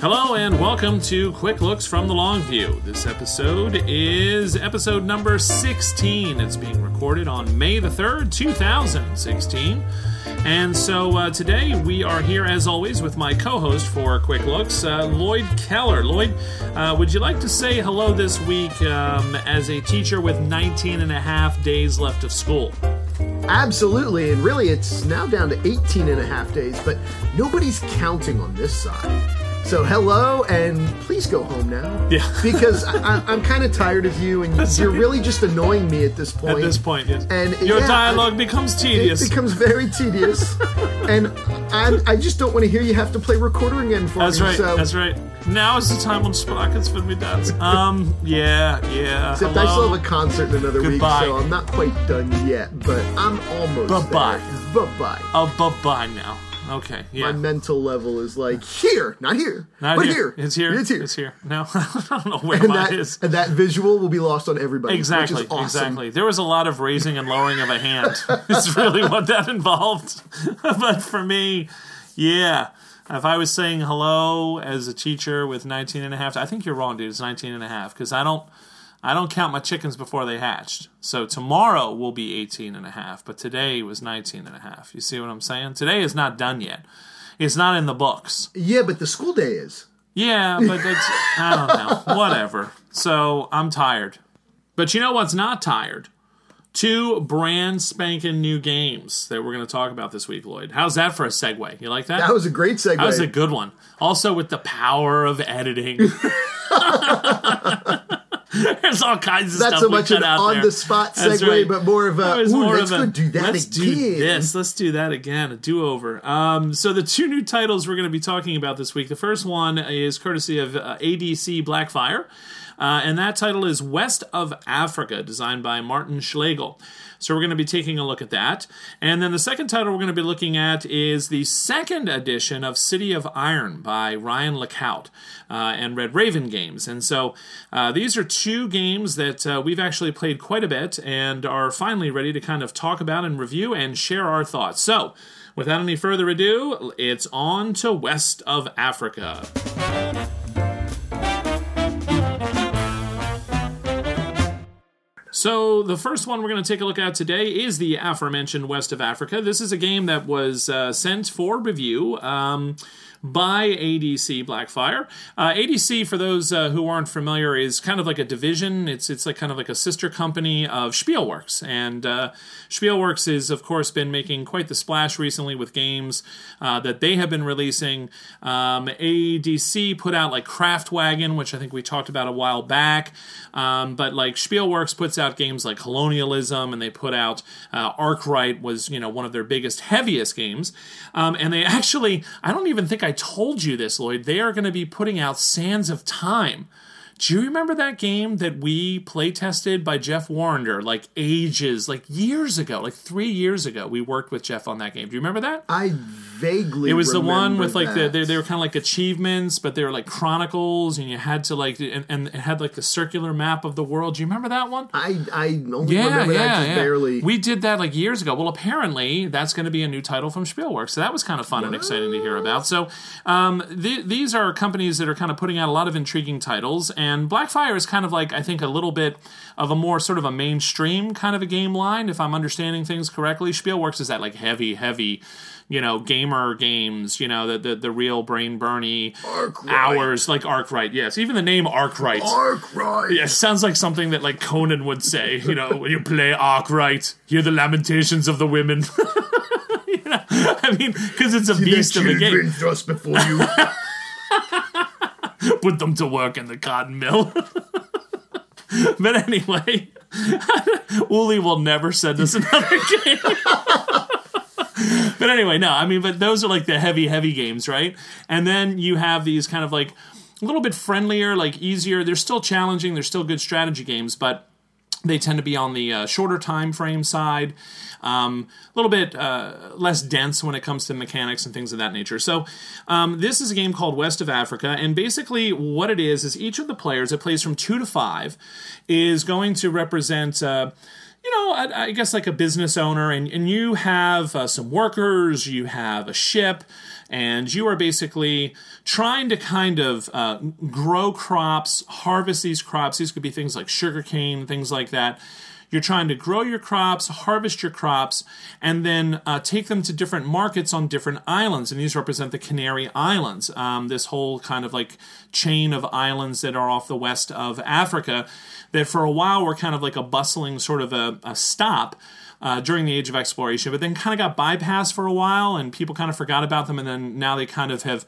Hello and welcome to Quick Looks from the Long View. This episode is episode number 16. It's being recorded on May the 3rd, 2016. And so uh, today we are here, as always, with my co host for Quick Looks, uh, Lloyd Keller. Lloyd, uh, would you like to say hello this week um, as a teacher with 19 and a half days left of school? Absolutely, and really it's now down to 18 and a half days, but nobody's counting on this side. So hello, and please go home now. Yeah. because I, I, am kind of tired of you, and That's you're really just annoying me at this point. At this point, yes. And Your yeah, dialogue becomes tedious. It becomes very tedious, and I, I just don't want to hear you have to play recorder again for That's me. right. So, That's right. Now is the time when sprockets for me dance. Um, yeah, yeah. Except hello. I still have a concert in another Goodbye. week, so I'm not quite done yet, but I'm almost Bye-bye. there. Bye-bye. Oh, bye bye now. Okay, yeah. My mental level is like here, not here, Not but here. It's here. It's here. It's here. No, I don't know where and mine that, is. and that visual will be lost on everybody. Exactly. Awesome. Exactly. There was a lot of raising and lowering of a hand. it's really what that involved. but for me, yeah. If I was saying hello as a teacher with 19 and a half, I think you're wrong, dude. It's 19 and a half because I don't I don't count my chickens before they hatched. So tomorrow will be 18 and a half, but today was 19 and a half. You see what I'm saying? Today is not done yet. It's not in the books. Yeah, but the school day is. Yeah, but it's I don't know. Whatever. So I'm tired. But you know what's not tired? Two brand spanking new games that we're going to talk about this week, Lloyd. How's that for a segue? You like that? That was a great segue. That was a good one. Also with the power of editing. There's all kinds of Not stuff so we much an on there. the spot segue, right. but more of a more let's of a, do that let's again. do this. Let's do that again. A do over. Um, so the two new titles we're going to be talking about this week. The first one is courtesy of uh, ADC Blackfire, uh, and that title is West of Africa, designed by Martin Schlegel. So we're going to be taking a look at that. And then the second title we're going to be looking at is the second edition of City of Iron by Ryan Laukat uh, and Red Raven Games. And so uh, these are two games that uh, we've actually played quite a bit and are finally ready to kind of talk about and review and share our thoughts. So without any further ado, it's on to West of Africa. So, the first one we're going to take a look at today is the aforementioned West of Africa. This is a game that was uh, sent for review um, by ADC Blackfire. Uh, ADC, for those uh, who aren't familiar, is kind of like a division. It's it's like kind of like a sister company of Spielworxx, and uh, Spielworxx has, of course, been making quite the splash recently with games uh, that they have been releasing. Um, ADC put out like Kraftwagen, which I think we talked about a while back, um, but like Spielworxx puts out games like Colonialism, and they put out uh, Arkwright was you know one of their biggest, heaviest games, um, and they actually I don't even think I told you this, Lloyd. They are going to be putting out Sands of Time. Do you remember that game that we play tested by Jeff Warrender like ages, like years ago, like three years ago? We worked with Jeff on that game. Do you remember that? I vaguely. It was the one with like the they, they were kind of like achievements, but they were like chronicles, and you had to like and, and it had like the circular map of the world. Do you remember that one? I I only Yeah, remember yeah, that just yeah. barely. We did that like years ago. Well, apparently that's going to be a new title from Spielworxx, so that was kind of fun and exciting to hear about. So um, th- these are companies that are kind of putting out a lot of intriguing titles, and Blackfire is kind of like I think a little bit of a more sort of a mainstream kind of a game line, if I'm understanding things correctly. Spielworxx is that like heavy, heavy. You know, gamer games. You know, the the, the real brain burny hours, like Arkwright. Yes, even the name Arkwright. Arkwright. Yeah, sounds like something that like Conan would say. You know, when you play Arkwright, hear the lamentations of the women. You know, I mean, because it's a beast of a game. thrust before you. Put them to work in the cotton mill. but anyway, Uli will never send us another game. but anyway, no, I mean, but those are like the heavy, heavy games, right? And then you have these kind of like a little bit friendlier, like easier. They're still challenging. They're still good strategy games, but they tend to be on the uh, shorter time frame side, um, a little bit uh, less dense when it comes to mechanics and things of that nature. So, um, this is a game called West of Africa, and basically what it is is each of the players, it plays from two to five, is going to represent. Uh, you know, I, I guess like a business owner, and, and you have uh, some workers, you have a ship, and you are basically trying to kind of uh, grow crops, harvest these crops. These could be things like sugarcane, things like that. You're trying to grow your crops, harvest your crops, and then uh, take them to different markets on different islands. And these represent the Canary Islands, um, this whole kind of like chain of islands that are off the west of Africa, that for a while were kind of like a bustling sort of a, a stop. Uh, during the age of exploration, but then kind of got bypassed for a while, and people kind of forgot about them, and then now they kind of have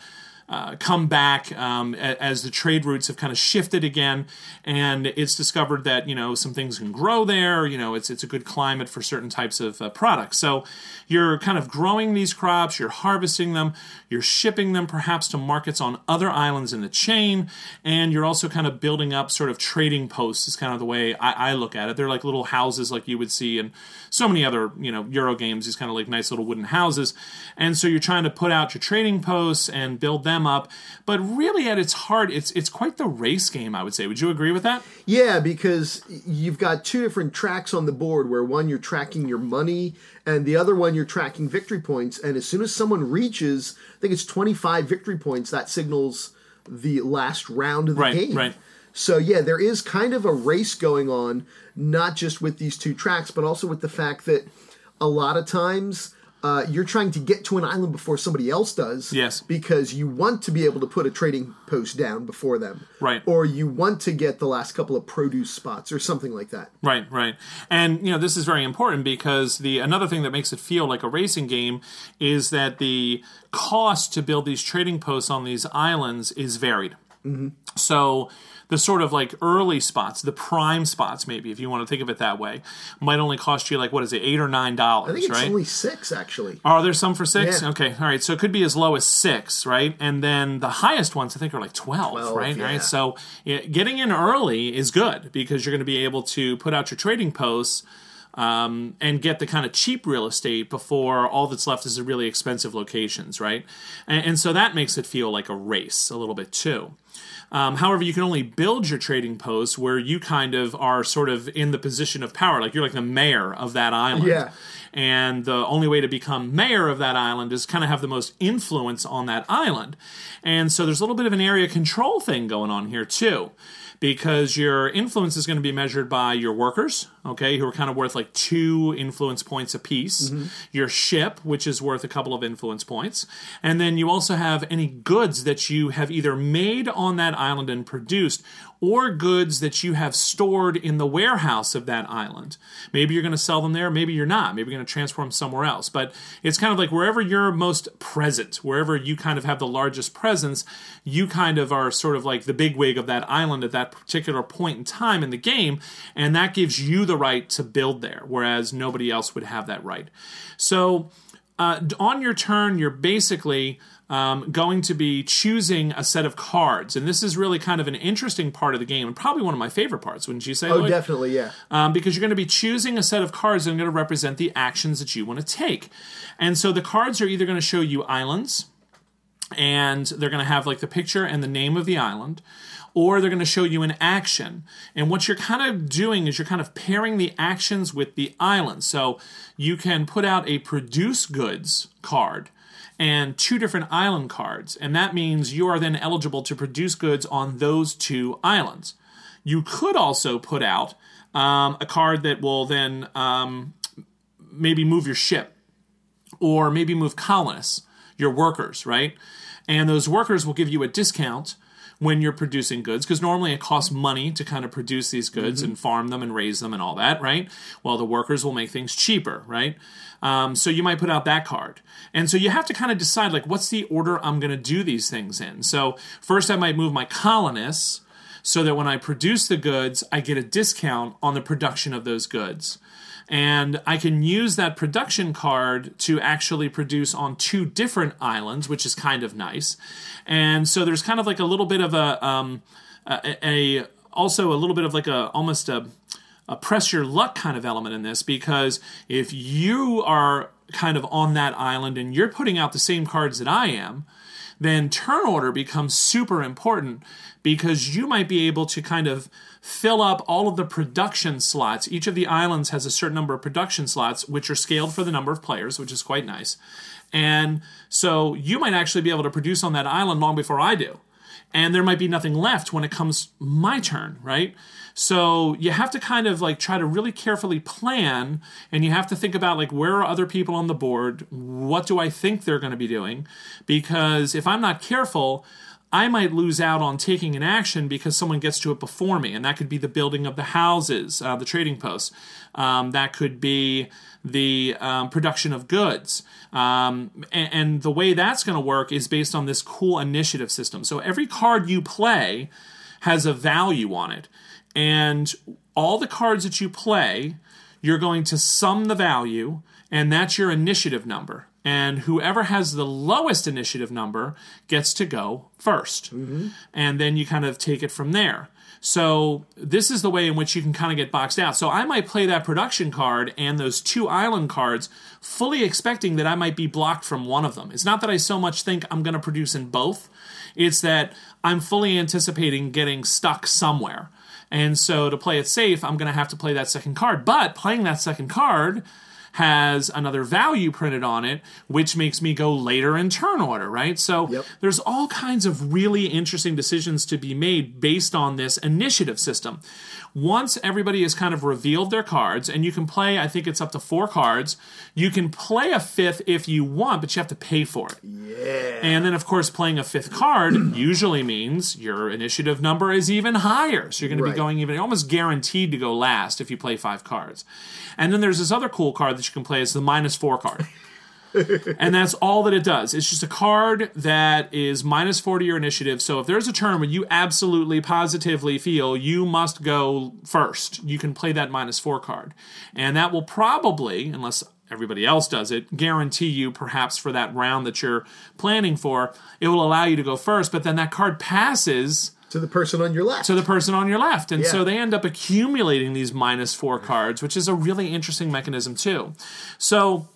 uh, come back um, as the trade routes have kind of shifted again, and it's discovered that you know some things can grow there. You know, it's it's a good climate for certain types of uh, products. So you're kind of growing these crops, you're harvesting them, you're shipping them perhaps to markets on other islands in the chain, and you're also kind of building up sort of trading posts. Is kind of the way I, I look at it. They're like little houses like you would see in so many other you know Euro games. These kind of like nice little wooden houses, and so you're trying to put out your trading posts and build them them up. But really, at its heart, it's it's quite the race game. I would say. Would you agree with that? Yeah, because you've got two different tracks on the board. Where one you're tracking your money, and the other one you're tracking victory points. And as soon as someone reaches, I think it's 25 victory points, that signals the last round of the right, game. Right. So yeah, there is kind of a race going on, not just with these two tracks, but also with the fact that a lot of times uh, you're trying to get to an island before somebody else does. Yes. Because you want to be able to put a trading post down before them. Right. Or you want to get the last couple of produce spots or something like that. Right, right. And you know, this is very important because the another thing that makes it feel like a racing game is that the cost to build these trading posts on these islands is varied. Mm-hmm. So the sort of like early spots, the prime spots, maybe if you want to think of it that way, might only cost you like what is it, eight or nine dollars? I think it's right? only six actually. Are there some for six? Yeah. Okay, all right. So it could be as low as six, right? And then the highest ones I think are like twelve, 12, right? yeah. Right. So yeah, getting in early is good because you're going to be able to put out your trading posts. Um, and get the kind of cheap real estate before all that's left is the really expensive locations, right? And, and so that makes it feel like a race a little bit too. Um, however, you can only build your trading posts where you kind of are sort of in the position of power, like you're like the mayor of that island. Yeah. And the only way to become mayor of that island is kind of have the most influence on that island. And so there's a little bit of an area control thing going on here too because your influence is going to be measured by your workers, okay, who are kind of worth like two influence points apiece, Mm-hmm. your ship, which is worth a couple of influence points, and then you also have any goods that you have either made on that island and produced or goods that you have stored in the warehouse of that island. Maybe you're going to sell them there, maybe you're not. Maybe you're going to transfer them somewhere else. But it's kind of like wherever you're most present, wherever you kind of have the largest presence, you kind of are sort of like the bigwig of that island at that particular point in time in the game, and that gives you the right to build there, whereas nobody else would have that right. So uh, on your turn, you're basically um, going to be choosing a set of cards. And this is really kind of an interesting part of the game, and probably one of my favorite parts, wouldn't you say? Oh, Lloyd? definitely, yeah. um, because you're going to be choosing a set of cards that are going to represent the actions that you want to take. And so the cards are either going to show you islands, and they're going to have like the picture and the name of the island, or they're going to show you an action. And what you're kind of doing is you're kind of pairing the actions with the island. So you can put out a produce goods card and two different island cards, and that means you are then eligible to produce goods on those two islands. You could also put out um, a card that will then um, maybe move your ship or maybe move colonists, your workers, right? And those workers will give you a discount when you're producing goods because normally it costs money to kind of produce these goods and farm them and raise them and all that, right? Well, the workers will make things cheaper, right? Um, so you might put out that card. And so you have to kind of decide, like, what's the order I'm going to do these things in? So first, I might move my colonists so that when I produce the goods, I get a discount on the production of those goods. And I can use that production card to actually produce on two different islands, which is kind of nice. And so there's kind of like a little bit of a, um, a, a also a little bit of like a almost a, a press your luck kind of element in this because if you are kind of on that island and you're putting out the same cards that I am, then turn order becomes super important because you might be able to kind of fill up all of the production slots. Each of the islands has a certain number of production slots, which are scaled for the number of players, which is quite nice. And so you might actually be able to produce on that island long before I do. And there might be nothing left when it comes my turn, right? So you have to kind of like try to really carefully plan and you have to think about like where are other people on the board? What do I think they're going to be doing? Because if I'm not careful, I might lose out on taking an action because someone gets to it before me, and that could be the building of the houses, uh, the trading posts. Um, that could be the um, production of goods. Um, and, and the way that's going to work is based on this cool initiative system. So every card you play has a value on it. And all the cards that you play, you're going to sum the value, and that's your initiative number. And whoever has the lowest initiative number gets to go 1st mm-hmm. And then you kind of take it from there. So this is the way in which you can kind of get boxed out. So I might play that production card and those two island cards fully expecting that I might be blocked from one of them. It's not that I so much think I'm going to produce in both. It's that I'm fully anticipating getting stuck somewhere. And so to play it safe, I'm going to have to play that second card. But playing that second card has another value printed on it, which makes me go later in turn order, right? So Yep. there's all kinds of really interesting decisions to be made based on this initiative system. Once everybody has kind of revealed their cards, and you can play, I think it's up to four cards, you can play a fifth if you want, but you have to pay for it. Yeah. And then, of course, playing a fifth card usually means your initiative number is even higher. So you're going to be going even almost guaranteed to go last if you play five cards. And then there's this other cool card that you can play. It's the minus four card. and that's all that it does. It's just a card that is minus four to your initiative. So if there's a turn where you absolutely positively feel you must go first, you can play that minus four card. And that will probably, unless everybody else does it, guarantee you perhaps for that round that you're planning for, it will allow you to go first. But then that card passes to the person on your left. to the person on your left. And so they end up accumulating these minus four cards, which is a really interesting mechanism, too. So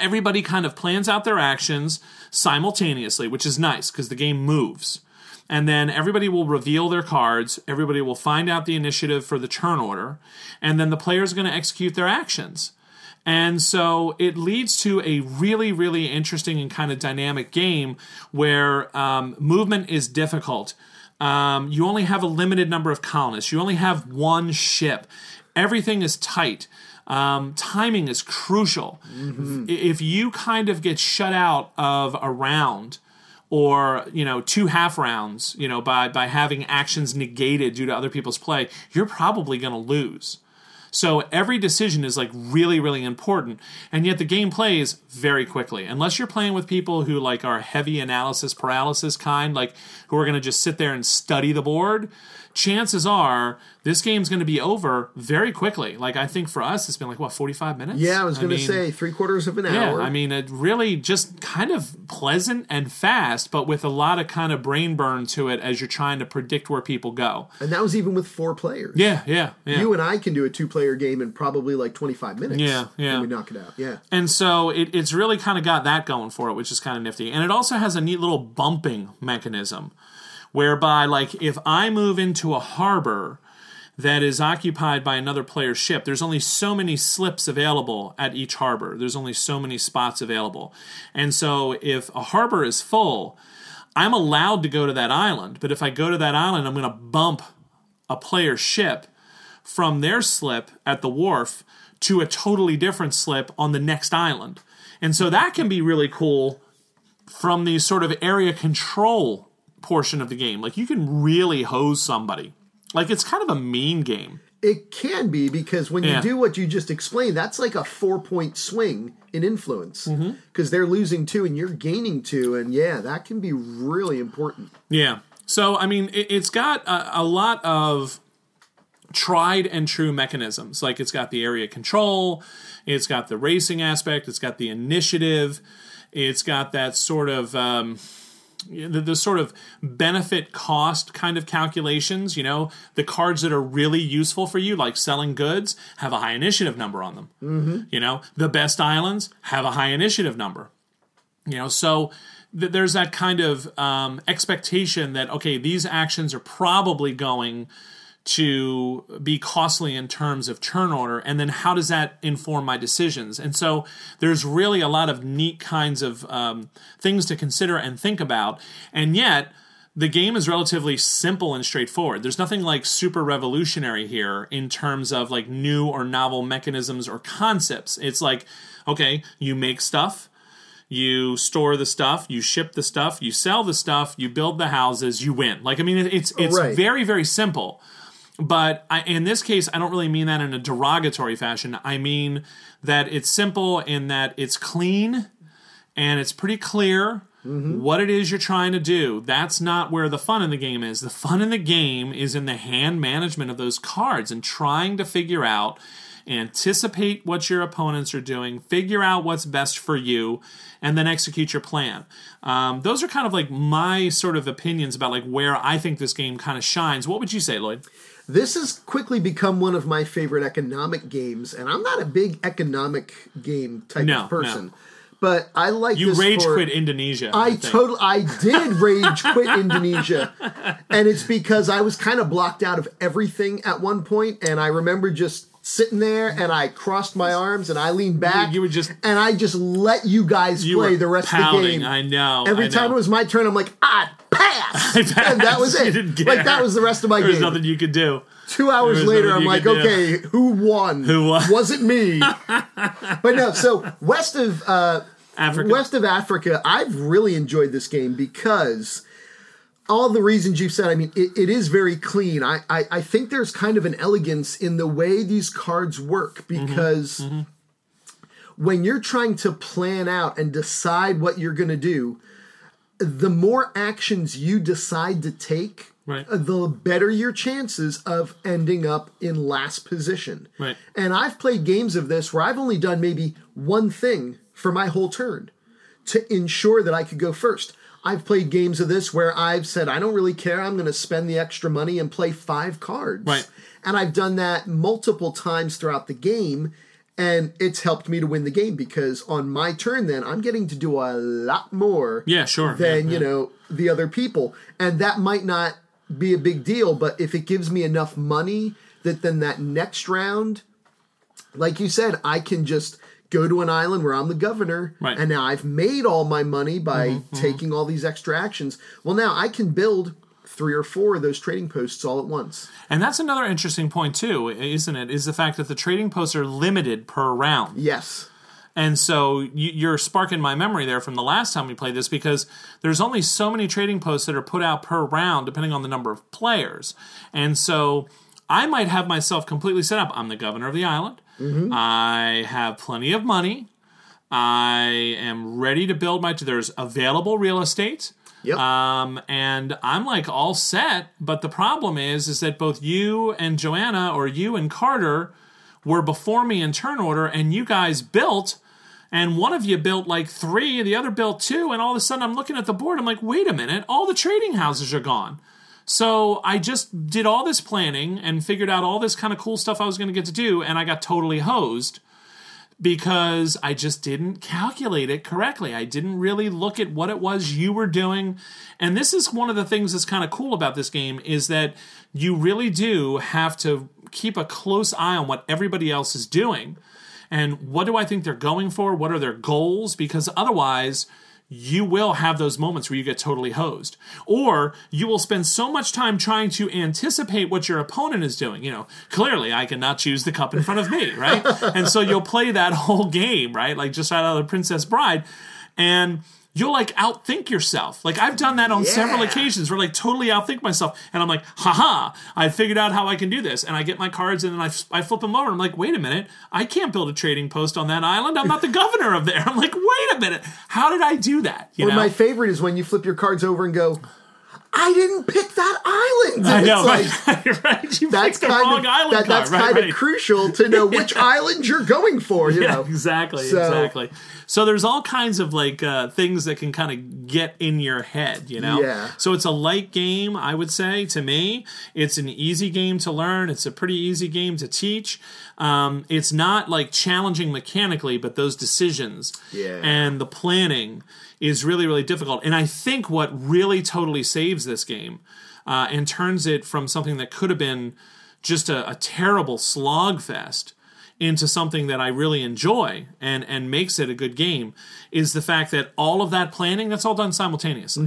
everybody kind of plans out their actions simultaneously, which is nice because the game moves. And then everybody will reveal their cards, everybody will find out the initiative for the turn order, and then the player's are going to execute their actions. And so it leads to a really, really interesting and kind of dynamic game where um, movement is difficult. Um, you only have a limited number of colonists. You only have one ship. Everything is tight. Um, timing is crucial. I- If you kind of get shut out of a round, or you know two half rounds, you know by by having actions negated due to other people's play, you're probably going to lose. So every decision is like really, really important, and yet the game plays very quickly. Unless you're playing with people who like are heavy analysis paralysis kind, like who are going to just sit there and study the board. Chances are this game's going to be over very quickly. Like I think for us, it's been like what 45 minutes. yeah, I was going to say three quarters of an yeah, hour. I mean, it really just kind of pleasant and fast, but with a lot of kind of brain burn to it as you're trying to predict where people go. and that was even with four players. Yeah, yeah, yeah. You and I can do a two player game in probably like 25 minutes. Yeah, yeah. And we knock it out. Yeah. And so it, it's really kind of got that going for it, which is kind of nifty. And it also has a neat little bumping mechanism whereby, like, if I move into a harbor that is occupied by another player's ship, there's only so many slips available at each harbor. There's only so many spots available. And so if a harbor is full, I'm allowed to go to that island. But if I go to that island, I'm going to bump a player's ship from their slip at the wharf to a totally different slip on the next island. And so that can be really cool from the sort of area control portion of the game. Like you can really hose somebody. Like it's kind of a mean game. It can be because when Yeah. you do what you just explained, that's like a four point swing in influence because Mm-hmm. they're losing two and you're gaining two. And yeah, that can be really important. Yeah. So I mean, it, it's got a, a lot of tried and true mechanisms. Like it's got the area control, it's got the racing aspect, it's got the initiative, it's got that sort of. Um, the, the sort of benefit cost kind of calculations, you know, the cards that are really useful for you, like selling goods, have a high initiative number on them. Mm-hmm. You know, the best islands have a high initiative number. You know, so th- there's that kind of um, expectation that okay, these actions are probably going to be costly in terms of turn order and then how does that inform my decisions and so there's really a lot of neat kinds of um, things to consider and think about and yet the game is relatively simple and straightforward there's nothing like super revolutionary here in terms of like new or novel mechanisms or concepts it's like okay you make stuff you store the stuff, you ship the stuff, you sell the stuff, you build the houses, you win. Like I mean, it's it's Right. very very simple. But I, in this case, I don't really mean that in a derogatory fashion. I mean that it's simple in that it's clean and it's pretty clear what it is you're trying to do. That's not where the fun in the game is. The fun in the game is in the hand management of those cards and trying to figure out, anticipate what your opponents are doing, figure out what's best for you, and then execute your plan. Um, those are kind of like my sort of opinions about like where I think this game kind of shines. What would you say, Lloyd? This has quickly become one of my favorite economic games, and I'm not a big economic game type No, of person. no. But I like You this rage for- quit Indonesia. I think. totally, I did rage quit Indonesia, and it's because I was kind of blocked out of everything at one point, and I remember just sitting there, and I crossed my arms, and I leaned back, you were just- and I just let you guys You play the rest pouting. of the game. I know. Every I time know. it was my turn, I'm like, I pass, I passed. and that was You it. Like that was the rest of my There was game. nothing you could do. Two hours later, I'm like, could do. okay, who won? Who won? Was it me? but no. So west of uh, Africa. west of Africa, I've really enjoyed this game because all the reasons you've said. I mean, it, it is very clean. I, I I think there's kind of an elegance in the way these cards work Mm-hmm. because when you're trying to plan out and decide what you're going to do, the more actions you decide to take, Right. the better your chances of ending up in last position. Right. And I've played games of this where I've only done maybe one thing for my whole turn to ensure that I could go first. I've played games of this where I've said, I don't really care. I'm going to spend the extra money and play five cards. Right. And I've done that multiple times throughout the game. And it's helped me to win the game because on my turn, then I'm getting to do a lot more Yeah, sure. than Yeah, you yeah. know the other people and that might not be a big deal but if it gives me enough money that then that next round like you said i can just go to an island where i'm the governor Right. Mm-hmm, and now i've made all my money by taking all these extra actions well now i can build three or four of those trading posts all at once And that's another interesting point too, isn't it? Is the fact that the trading posts are limited per round. yes And so you're sparking my memory there from the last time we played this because there's only so many trading posts that are put out per round depending on the number of players. And so I might have myself completely set up. I'm the governor of the island. I have plenty of money. I am ready to build my. There's available real estate. Yep. Um, and I'm like all set, but the problem is, is that both you and Joanna, or you and Carter, were before me in turn order, and you guys built, and one of you built like three, and the other built two, and all of a sudden I'm looking at the board, I'm like, wait a minute, all the trading houses are gone. So I just did all this planning and figured out all this kind of cool stuff I was going to get to do, and I got totally hosed because I just didn't calculate it correctly. I didn't really look at what it was you were doing. And this is one of the things that's kind of cool about this game is that you really do have to keep a close eye on what everybody else is doing. And what do I think they're going for? What are their goals? Because otherwise, you will have those moments where you get totally hosed. Or you will spend so much time trying to anticipate what your opponent is doing. You know, clearly I cannot choose the cup in front of me, right? and so you'll play that whole game, right? Like just out of the Princess Bride. And you'll like outthink yourself. Like I've done that on several occasions where like totally outthink myself. And I'm like, haha, I figured out how I can do this. And I get my cards and then I, I flip them over. And I'm like, wait a minute, I can't build a trading post on that island. I'm not the governor of there. I'm like, wait a minute, how did I do that? You Or know? my favorite is when you flip your cards over and go, I didn't pick that island. I know, it's like, right? right? You that's picked the kind wrong of island that, that's right? kind right. of crucial to know which island you're going for. You Yeah, know, exactly, So- exactly. So there's all kinds of like uh, things that can kind of get in your head, you know. Yeah. So it's a light game, I would say. To me, it's an easy game to learn. It's a pretty easy game to teach. Um, it's not like challenging mechanically, but those decisions Yeah. and the planning is really really difficult. And I think what really totally saves this game uh, and turns it from something that could have been just a, a terrible slog fest into something that I really enjoy and and makes it a good game is the fact that all of that planning that's all done simultaneously.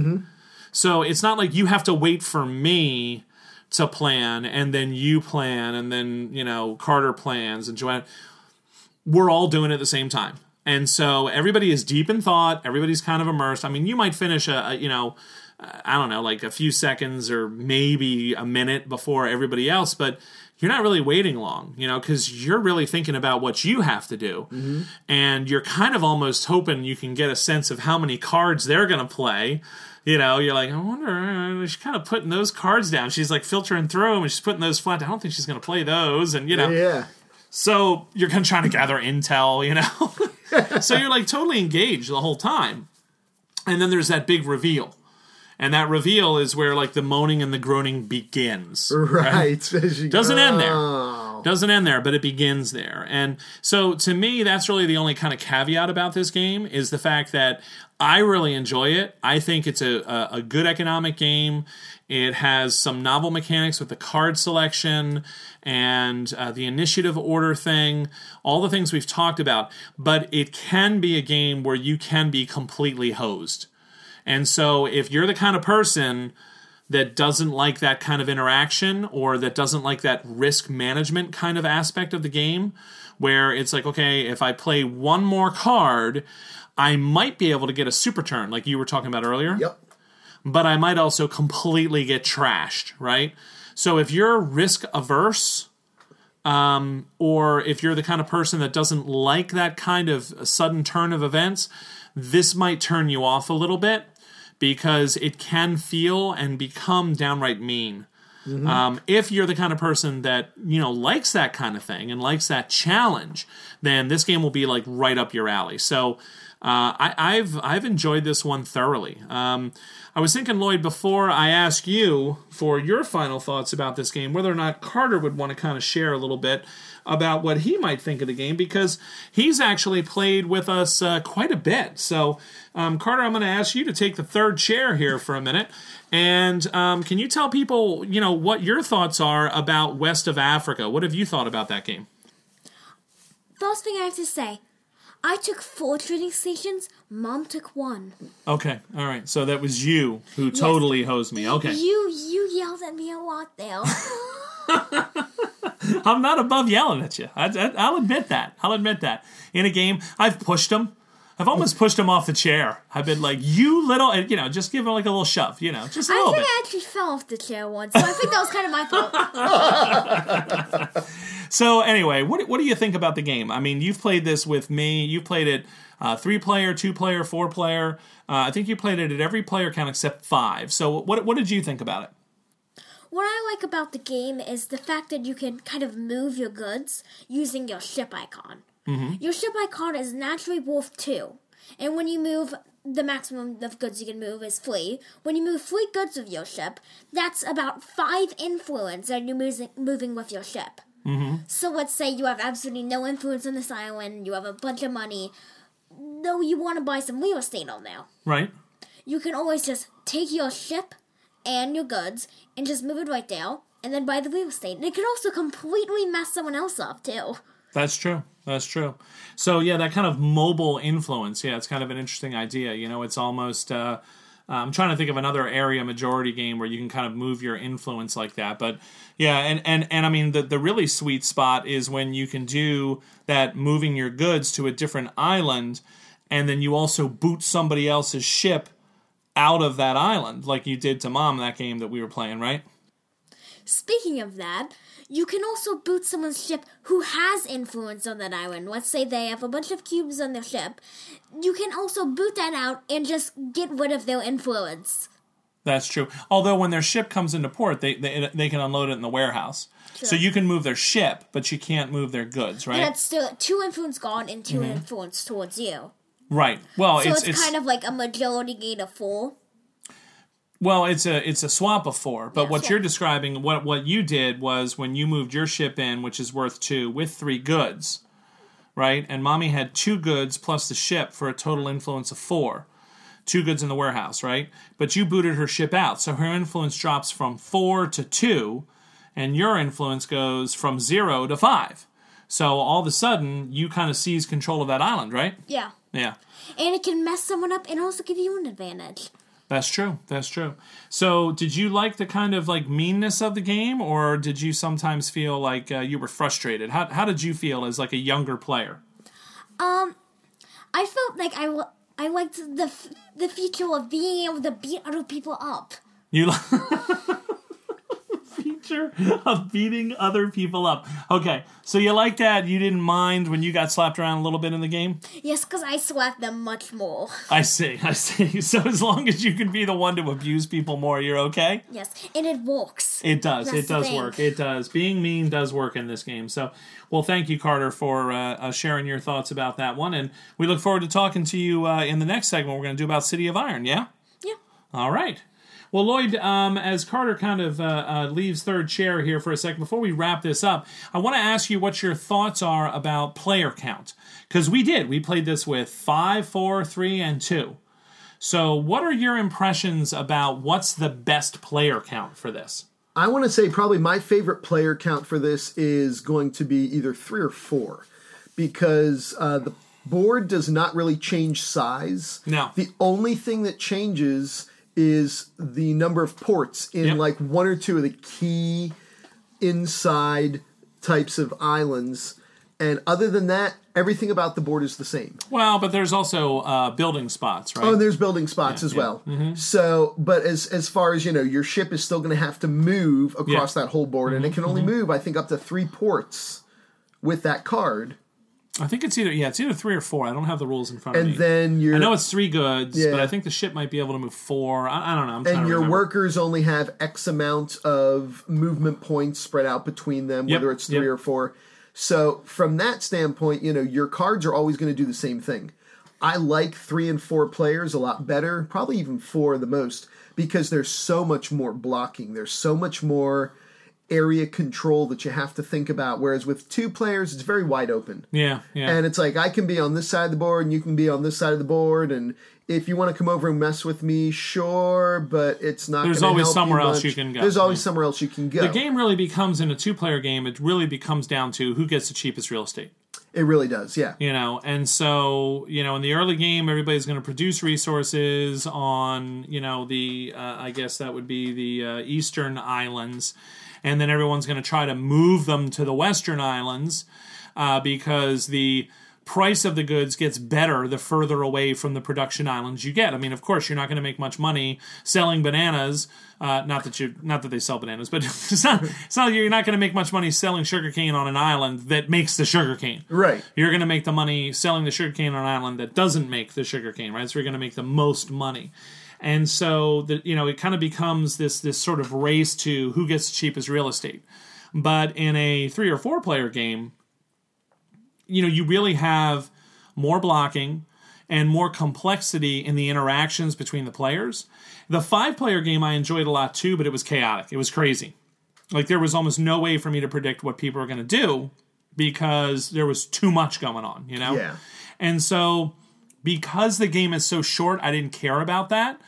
So it's not like you have to wait for me to plan and then you plan and then you know Carter plans and Joanne. We're all doing it at the same time. And so everybody is deep in thought. Everybody's kind of immersed. I mean, you might finish a, a you know, I don't know, like a few seconds or maybe a minute before everybody else, but you're not really waiting long, you know, because you're really thinking about what you have to do. And you're kind of almost hoping you can get a sense of how many cards they're going to play. You know, you're like, I wonder, uh, she's kind of putting those cards down. She's like filtering through them and she's putting those flat. Down. I don't think she's going to play those. And, you know, Yeah. So you're kind of trying to gather intel, you know? so you're like totally engaged the whole time. And then there's that big reveal. And that reveal is where like the moaning and the groaning begins. Right. Doesn't end there. Doesn't end there, but it begins there. And so to me, that's really the only kind of caveat about this game is the fact that I really enjoy it. I think it's a, a, a good economic game. It has some novel mechanics with the card selection and uh, the initiative order thing, all the things we've talked about. But it can be a game where you can be completely hosed. And so if you're the kind of person that doesn't like that kind of interaction or that doesn't like that risk management kind of aspect of the game, where it's like, okay, if I play one more card, I might be able to get a super turn, like you were talking about earlier Yep. but I might also completely get trashed, right? So if you're risk averse, um, or if you're the kind of person that doesn't like that kind of sudden turn of events, this might turn you off a little bit because it can feel and become downright mean. Um, if you're the kind of person that you know likes that kind of thing and likes that challenge, then this game will be like right up your alley. So uh, I, I've I've enjoyed this one thoroughly. Um, I was thinking, Lloyd, before I ask you for your final thoughts about this game, whether or not Carter would want to kind of share a little bit about what he might think of the game because he's actually played with us uh, quite a bit. So, um, Carter, I'm going to ask you to take the third chair here for a minute, and um, can you tell people, you know, what your thoughts are about West of Africa? What have you thought about that game? First thing I have to say, I took four trading stations. Mom took one. Okay, all right. So that was you who totally hosed me. Okay, You you yelled at me a lot there. I'm not above yelling at you. I, I, I'll admit that. I'll admit that. In a game, I've pushed him. I've almost oh. pushed him off the chair. I've been like, "You little," and you know, just give him like a little shove. You know, just a I little think bit. I actually fell off the chair once, so I think that was kind of my fault. So anyway, what what do you think about the game? I mean, you've played this with me. You've played it uh, three player, two player, four player. Uh, I think you played it at every player count except five. So what what did you think about it? What I like about the game is the fact that you can kind of move your goods using your ship icon. Your ship icon is naturally worth two, and when you move, the maximum of goods you can move is three. When you move three goods with your ship, that's about five influence that you're moving, moving with your ship. So let's say you have absolutely no influence on this island, you have a bunch of money, though you want to buy some real estate on there Right. you can always just take your ship and your goods and just move it right there and then buy the real estate. And it can also completely mess someone else up too. That's true. That's true. So yeah, that kind of mobile influence. Yeah, it's kind of an interesting idea. You know, it's almost. Uh, Uh, I'm trying to think of another area majority game where you can kind of move your influence like that. But yeah, and and and I mean the the really sweet spot is when you can do that, moving your goods to a different island, and then you also boot somebody else's ship out of that island, like you did to Mom that game that we were playing, right? Speaking of that, you can also boot someone's ship who has influence on that island. Let's say they have a bunch of cubes on their ship. You can also boot that out and just get rid of their influence. That's true. Although when their ship comes into port, they they, they can unload it in the warehouse. So you can move their ship, but you can't move their goods, right? That's still two influence gone and 2 mm-hmm. influence towards you. right. Well, So it's it's, it's kind of like a majority gain of four. Well, it's a it's a swap of four. But Yeah, what swap. you're describing, what what you did was when you moved your ship in, which is worth two, with three goods, right? And mommy had two goods plus the ship for a total influence of four. two goods in the warehouse, right? But you booted her ship out, so her influence drops from four to two, and your influence goes from zero to five. So all of a sudden, you kind of seize control of that island, right? Yeah. Yeah. And it can mess someone up and also give you an advantage. That's true. That's true. So, did you like the kind of like meanness of the game, or did you sometimes feel like uh, you were frustrated? How how did you feel as like a younger player? Um, I felt like I, I liked the f- the feature of being able to beat other people up. You feature of beating other people up. Okay, so you like that? You didn't mind when you got slapped around a little bit in the game? Yes, because I slapped them much more. I see. I see. So as long as you can be the one to abuse people more, you're okay. Yes, and it works. It does. That's it does work. It does. Being mean does work in this game. So, well, thank you, Carter, for uh, uh, sharing your thoughts about that one. And we look forward to talking to you uh, in the next segment. We're going to do about City of Iron. Yeah. Yeah. All right. Well, Lloyd, um, as Carter kind of uh, uh, leaves third chair here for a second, before we wrap this up, I want to ask you what your thoughts are about player count. Because we did. We played this with five, four, three, and two. So, what are your impressions about what's the best player count for this? I want to say probably my favorite player count for this is going to be either three or four, because uh, the board does not really change size. No. The only thing that changes is the number of ports in Yep. like one or two of the key inside types of islands. And other than that, everything about the board is the same. Well, but there's also uh, building spots, right? Oh, and there's building spots as yeah. well. Mm-hmm. So, but as as far as you know, your ship is still going to have to move across that whole board, and it Mm-hmm. can only move, I think, up to three ports with that card. I think it's either yeah, it's either three or four. I don't have the rules in front of And me. then your I know it's three goods, Yeah. but I think the ship might be able to move four. I, I don't know. I'm trying and to your remember. workers only have X amount of movement points spread out between them, Yep, whether it's three yep. or four. So from that standpoint, you know, your cards are always going to do the same thing. I like three and four players a lot better, probably even four the most, because there's so much more blocking. There's so much more area control that you have to think about. Whereas with two players, it's very wide open. Yeah, yeah. And it's like I can be on this side of the board and you can be on this side of the board and if you want to come over and mess with me, sure, but it's not There's always somewhere you else you can go. There's always Yeah. somewhere else you can go. the game really becomes in a two-player game. It really becomes down to who gets the cheapest real estate. It really does, yeah. you know and so you know in the early game everybody's going to produce resources on you know the uh, i guess that would be the uh, eastern islands and then everyone's going to try to move them to the western islands uh, because the price of the goods gets better the further away from the production islands you get i mean of course you're not going to make much money selling bananas uh, not that you not that they sell bananas but it's not it's not you're not going to make much money selling sugarcane on an island that makes the sugarcane Right. you're going to make the money selling the sugarcane on an island that doesn't make the sugarcane, right? So you're going to make the most money. And so the, you know it kind of becomes this this sort of race to who gets the cheapest real estate. But in a three or four player game, you know you really have more blocking and more complexity in the interactions between the players. The five player game I enjoyed a lot too, but it was chaotic. It was crazy. Like there was almost no way for me to predict what people were going to do because there was too much going on, you know? Yeah. And so because the game is so short, I didn't care about that.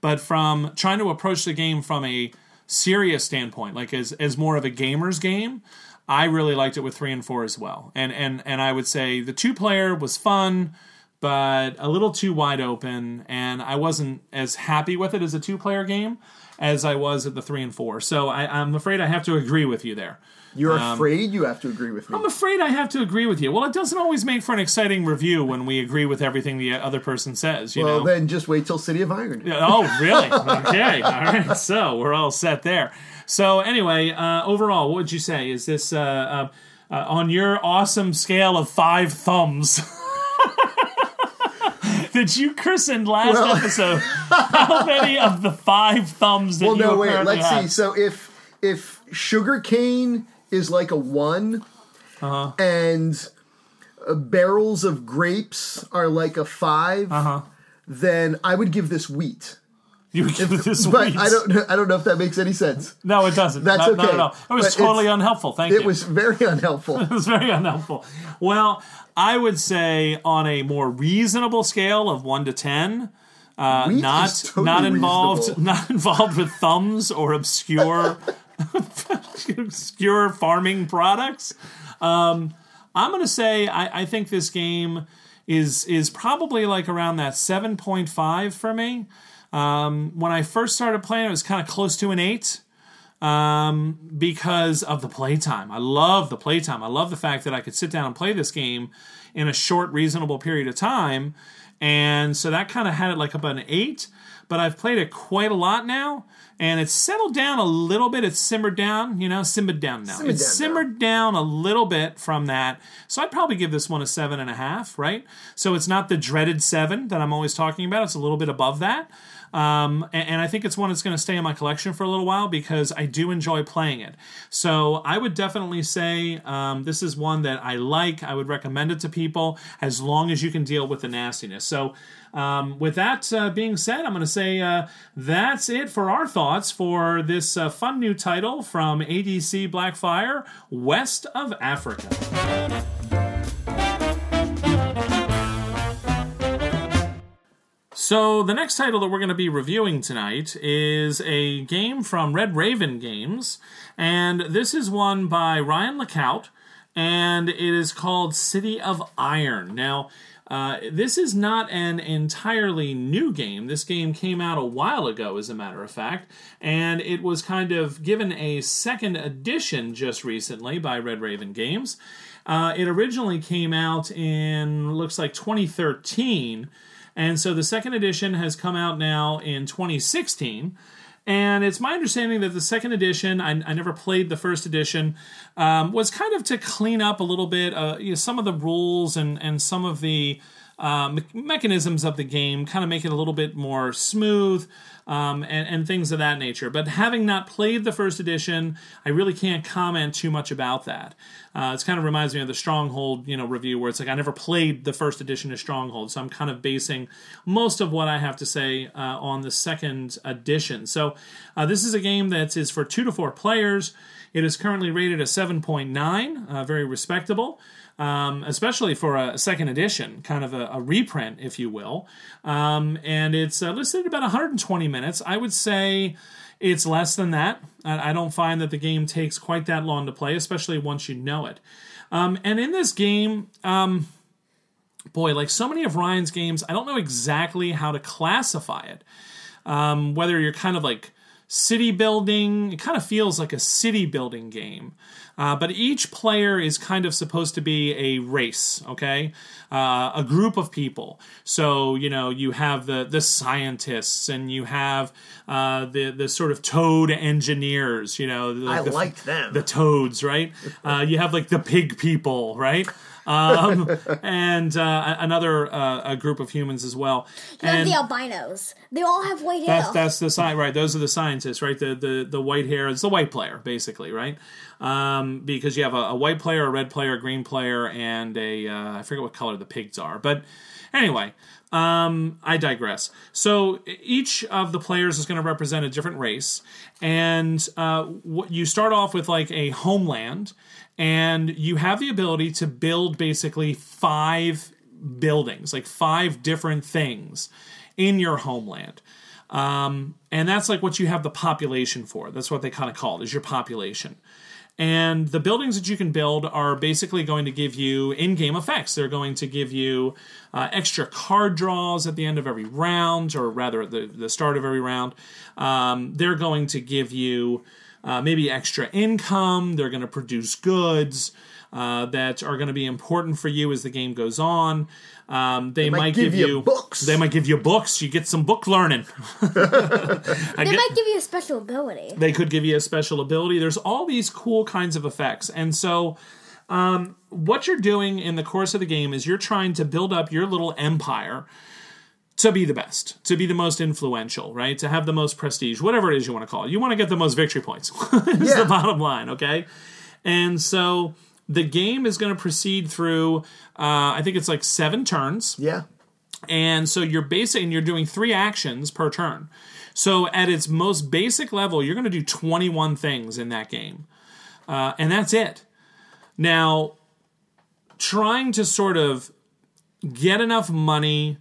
But from trying to approach the game from a serious standpoint, like as as more of a gamer's game, I really liked it with three and four as well. And and and I would say the two player was fun, but a little too wide open, and I wasn't as happy with it as a two player game as I was at the three and four. So I, I'm afraid I have to agree with you there. You're Um, afraid you have to agree with me. I'm afraid I have to agree with you. Well, it doesn't always make for an exciting review when we agree with everything the other person says. You well, know. then just wait till City of Iron. Oh, really? Okay. All right. So we're all set there. So anyway, uh, overall, what would you say? Is this uh, uh, uh, on your awesome scale of five thumbs? that you christened last Well- episode. How many of the five thumbs that Well, you no, wait. Let's have? see. So if if sugarcane is like a one, Uh-huh. and uh, barrels of grapes are like a 5 Uh-huh. then I would give this wheat. You would give this But wheat. I don't. I don't know if that makes any sense. No, it doesn't. That's Not- not okay. all. It was But totally unhelpful. Thank you. It was very unhelpful. It was very unhelpful. Well, I would say on a more reasonable scale of one to ten, uh, Uh, not totally not involved reasonable. not involved with thumbs or obscure obscure farming products. Um, I'm gonna say I, I think this game is is probably like around that 7.5 for me. Um, when I first started playing, it was kind of close to an eight um, because of the playtime. I love the playtime. I love the fact that I could sit down and play this game in a short, reasonable period of time. And so that kind of had it like about an eight, but I've played it quite a lot now, and it's settled down a little bit. It's simmered down, you know, simmered down now. Simmered it's down simmered down a little bit from that. So I'd probably give this one a seven and a half, right? So it's not the dreaded seven that I'm always talking about. It's a little bit above that. Um, and, and I think it's one that's going to stay in my collection for a little while because I do enjoy playing it. So I would definitely say um, this is one that I like. I would recommend it to people as long as you can deal with the nastiness. So um, with that uh, being said, I'm going to say uh, that's it for our thoughts for this uh, fun new title from ADC Blackfire, West of Africa. So, the next title that we're going to be reviewing tonight is a game from Red Raven Games, and this is one by Ryan Laukat, and it is called City of Iron. Now, uh, this is not an entirely new game. This game came out a while ago, as a matter of fact, and it was kind of given a second edition just recently by Red Raven Games. Uh, it originally came out in, looks like 2013. And so the second edition has come out now in 2016. And it's my understanding that the second edition, I, I never played the first edition, um, was kind of to clean up a little bit uh, you know, some of the rules and, and some of the uh, me- mechanisms of the game, kind of make it a little bit more smooth um, and, and things of that nature. But having not played the first edition, I really can't comment too much about that. Uh, kind of reminds me of the Stronghold, you know, review where it's like I never played the first edition of Stronghold, so I'm kind of basing most of what I have to say uh, on the second edition. So uh, this is a game that is for two to four players. It is currently rated a 7.9, uh, very respectable. Um, especially for a second edition, kind of a, a reprint, if you will. Um, and it's uh, listed at about 120 minutes. I would say it's less than that. I, I don't find that the game takes quite that long to play, especially once you know it. Um, and in this game, um, boy, like so many of Ryan's games, I don't know exactly how to classify it. Um, whether you're kind of like city building, it kind of feels like a city building game. Uh, but each player is kind of supposed to be a race, okay? Uh, a group of people. So you know you have the the scientists, and you have uh, the the sort of toad engineers. You know, I the, liked them. the toads, right? Uh, you have like the pig people, right? Um, and uh, another uh, a group of humans as well. You have And the albinos. They all have white hair. that's that's the sci right. Those are the scientists, right? The the the white hair. It's the white player, basically, right? Um, because you have a, a white player, a red player, a green player, and a uh, I forget what color the pigs are, but anyway. Um, I digress. So each of the players is going to represent a different race, and uh, what you start off with like a homeland, and you have the ability to build basically five buildings, like five different things in your homeland. Um, and that's like what you have the population for. That's what they kind of call it, is your population. And the buildings that you can build are basically going to give you in game effects. They're going to give you uh, extra card draws at the end of every round, or rather at the, the start of every round. Um, they're going to give you uh, maybe extra income. They're going to produce goods uh, that are going to be important for you as the game goes on. Um, they, might, give, you books. They might give you books. You get some book learning. They get- might give you a special ability. they could give you a special ability. There's all these cool kinds of effects. And so, um, what you're doing in the course of the game is you're trying to build up your little empire to be the best, to be the most influential, right? To have the most prestige, whatever it is you want to call it. You want to get the most victory points, is Yeah. the bottom line, okay? And so, the game is going to proceed through, uh, I think it's like seven turns. yeah. And so you're basic, and you're doing three actions per turn. So at its most basic level, you're going to do 21 things in that game, uh, and that's it. Now, trying to sort of get enough money,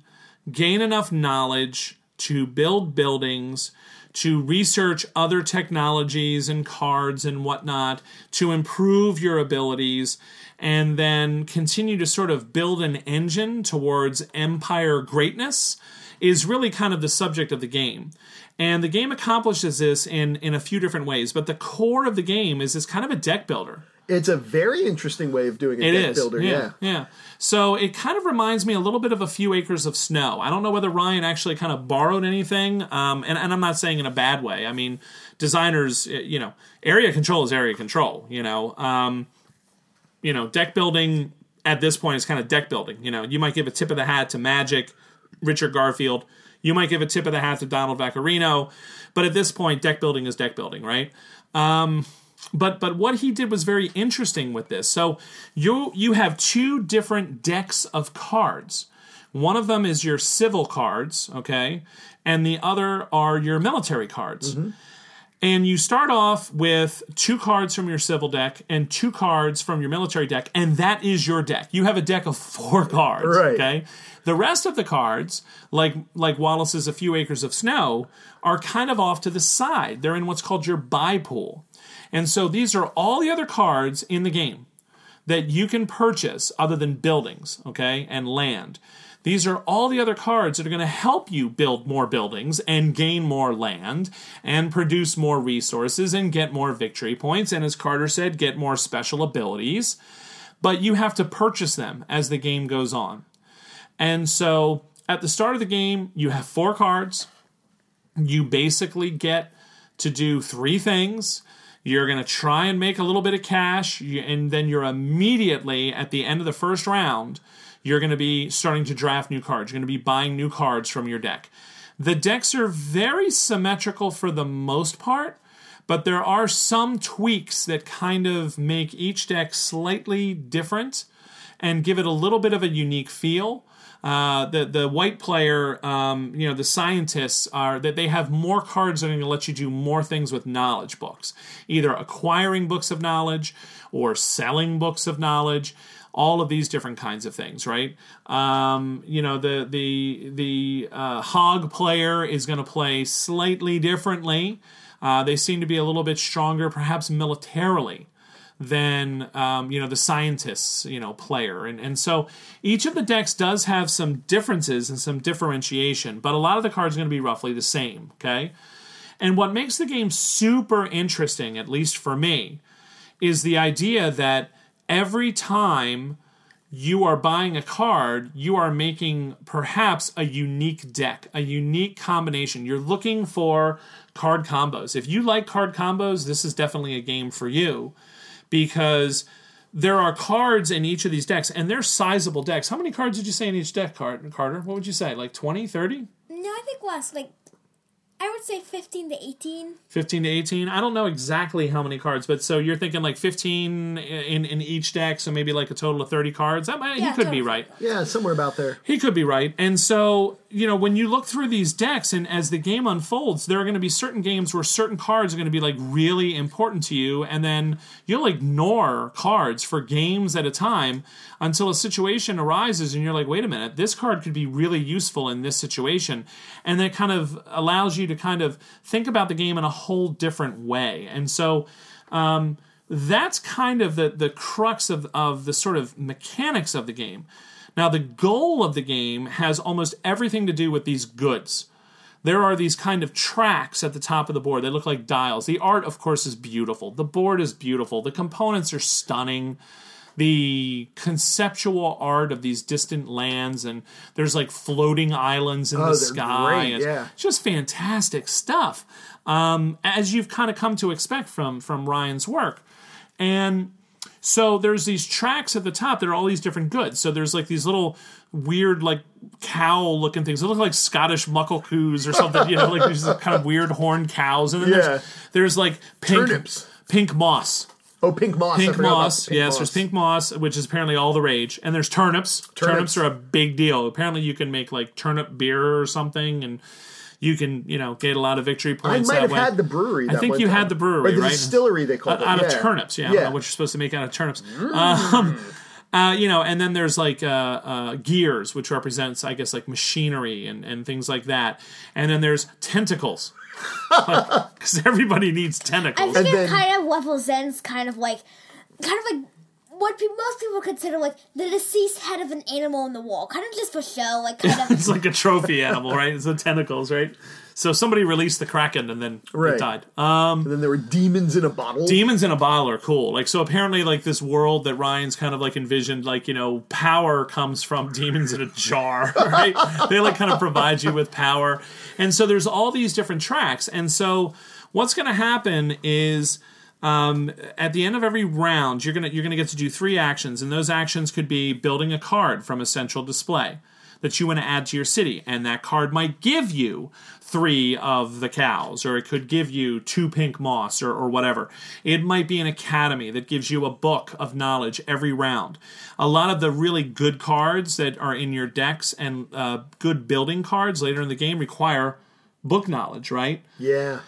gain enough knowledge to build buildings, to research other technologies and cards and whatnot, to improve your abilities, and then continue to sort of build an engine towards empire greatness is really kind of the subject of the game. And the game accomplishes this in, in a few different ways, but the core of the game is this kind of a deck builder. It's a very interesting way of doing a It deck is, builder. yeah, yeah. So it kind of reminds me a little bit of a few acres of snow. I don't know whether Ryan actually kind of borrowed anything, um, and, and I'm not saying in a bad way. I mean, designers, eh, you know, area control is area control. You know, um, you know, deck building at this point is kind of deck building. You know, you might give a tip of the hat to Magic, Richard Garfield. You might give a tip of the hat to Donald Vaccarino, but at this point, deck building is deck building, right? Um, but but what he did was very interesting with this. So you you have two different decks of cards. One of them is your civil cards, okay, and the other are your military cards. Mm-hmm. And you start off with two cards from your civil deck and two cards from your military deck, and that is your deck. You have a deck of four cards. Right. Okay. The rest of the cards, like like Wallace's A Few Acres of Snow, are kind of off to the side. They're in what's called your buy pool. And so these are all the other cards in the game that you can purchase other than buildings, okay, and land. These are all the other cards that are going to help you build more buildings and gain more land and produce more resources and get more victory points. And as Carter said, get more special abilities. But you have to purchase them as the game goes on. And so at the start of the game, you have four cards. You basically get to do three things. You're going to try and make a little bit of cash, and then you're immediately at the end of the first round, you're going to be starting to draft new cards. You're going to be buying new cards from your deck. The decks are very symmetrical for the most part, but there are some tweaks that kind of make each deck slightly different and give it a little bit of a unique feel. Uh, the the white player, um, you know, the scientists are that they have more cards that are going to let you do more things with knowledge books, either acquiring books of knowledge or selling books of knowledge. All of these different kinds of things, right? Um, you know, the the the uh, hog player is going to play slightly differently. Uh, they seem to be a little bit stronger, perhaps militarily than um, you know the scientists you know player and and so each of the decks does have some differences and some differentiation but a lot of the cards are going to be roughly the same okay and what makes the game super interesting at least for me is the idea that every time you are buying a card, you are making perhaps a unique deck, a unique combination. You're looking for card combos. If you like card combos, this is definitely a game for you because there are cards in each of these decks and they're sizable decks. How many cards did you say in each deck, Car- Carter? What would you say? Like 20, 30? No, I think less. Like, I would say 15 to 18. 15 to 18 i don't know exactly how many cards but so you're thinking like 15 in in each deck so maybe like a total of 30 cards that might, he Yeah, could be right Yeah, somewhere about there. he could be right and so you know when you look through these decks and as the game unfolds there are going to be certain games where certain cards are going to be like really important to you and then you'll ignore cards for games at a time until a situation arises and you're like wait a minute this card could be really useful in this situation and that kind of allows you to kind of think about the game in a whole different way and so um, that's kind of the, the crux of, of the sort of mechanics of the game now, the goal of the game has almost everything to do with these goods. There are these kind of tracks at the top of the board. They look like dials. The art, of course, is beautiful. The board is beautiful. The components are stunning. The conceptual art of these distant lands, and there's like floating islands in the they're sky. great, yeah. it's just fantastic stuff, um, as you've kind of come to expect from from Ryan's work. And so there's these tracks at the top that are all these different goods. So there's like these little weird like cow looking things. They look like Scottish muckle coos or something, you know, like these kind of weird horned cows. And then Yeah. there's, there's like pink Turnips. pink moss. Oh, pink moss. Pink moss. pink yes, moss. there's pink moss, which is apparently all the rage. And there's turnips. turnips. Turnips. are a big deal. Apparently you can make like turnip beer or something and you can, you know, get a lot of victory points. I points might that have way. had the brewery. I think you time. had the brewery, or the right? distillery they called out it of yeah. turnips. Yeah, I Yeah. don't know what you're supposed to make out of turnips. Um, Uh, you know, and then there's like uh, uh, gears, which represents, I guess, like machinery and, and things like that. And then there's tentacles, because everybody needs I tentacles. think And it then- kind of represents kind of like, kind of like what pe- most people consider like the deceased head of an animal in the wall, kind of just for show, like kind of. it's like a trophy animal, right? It's the tentacles, right? So somebody released the kraken and then Right. it died. Um, And then there were demons in a bottle. demons in a bottle are cool. Like so, apparently, like this world that Ryan's kind of like envisioned, like you know, power comes from demons in a jar, right? they like kind of provide you with power, and so there's all these different tracks, and so what's going to happen is. Um, at the end of every round, you're gonna you're gonna get to do three actions, and those actions could be building a card from a central display that you want to add to your city, and that card might give you three of the cows, or it could give you two pink moss, or, or whatever. It might be an academy that gives you a book of knowledge every round. A lot of the really good cards that are in your decks and uh, good building cards later in the game require book knowledge, right? Yeah.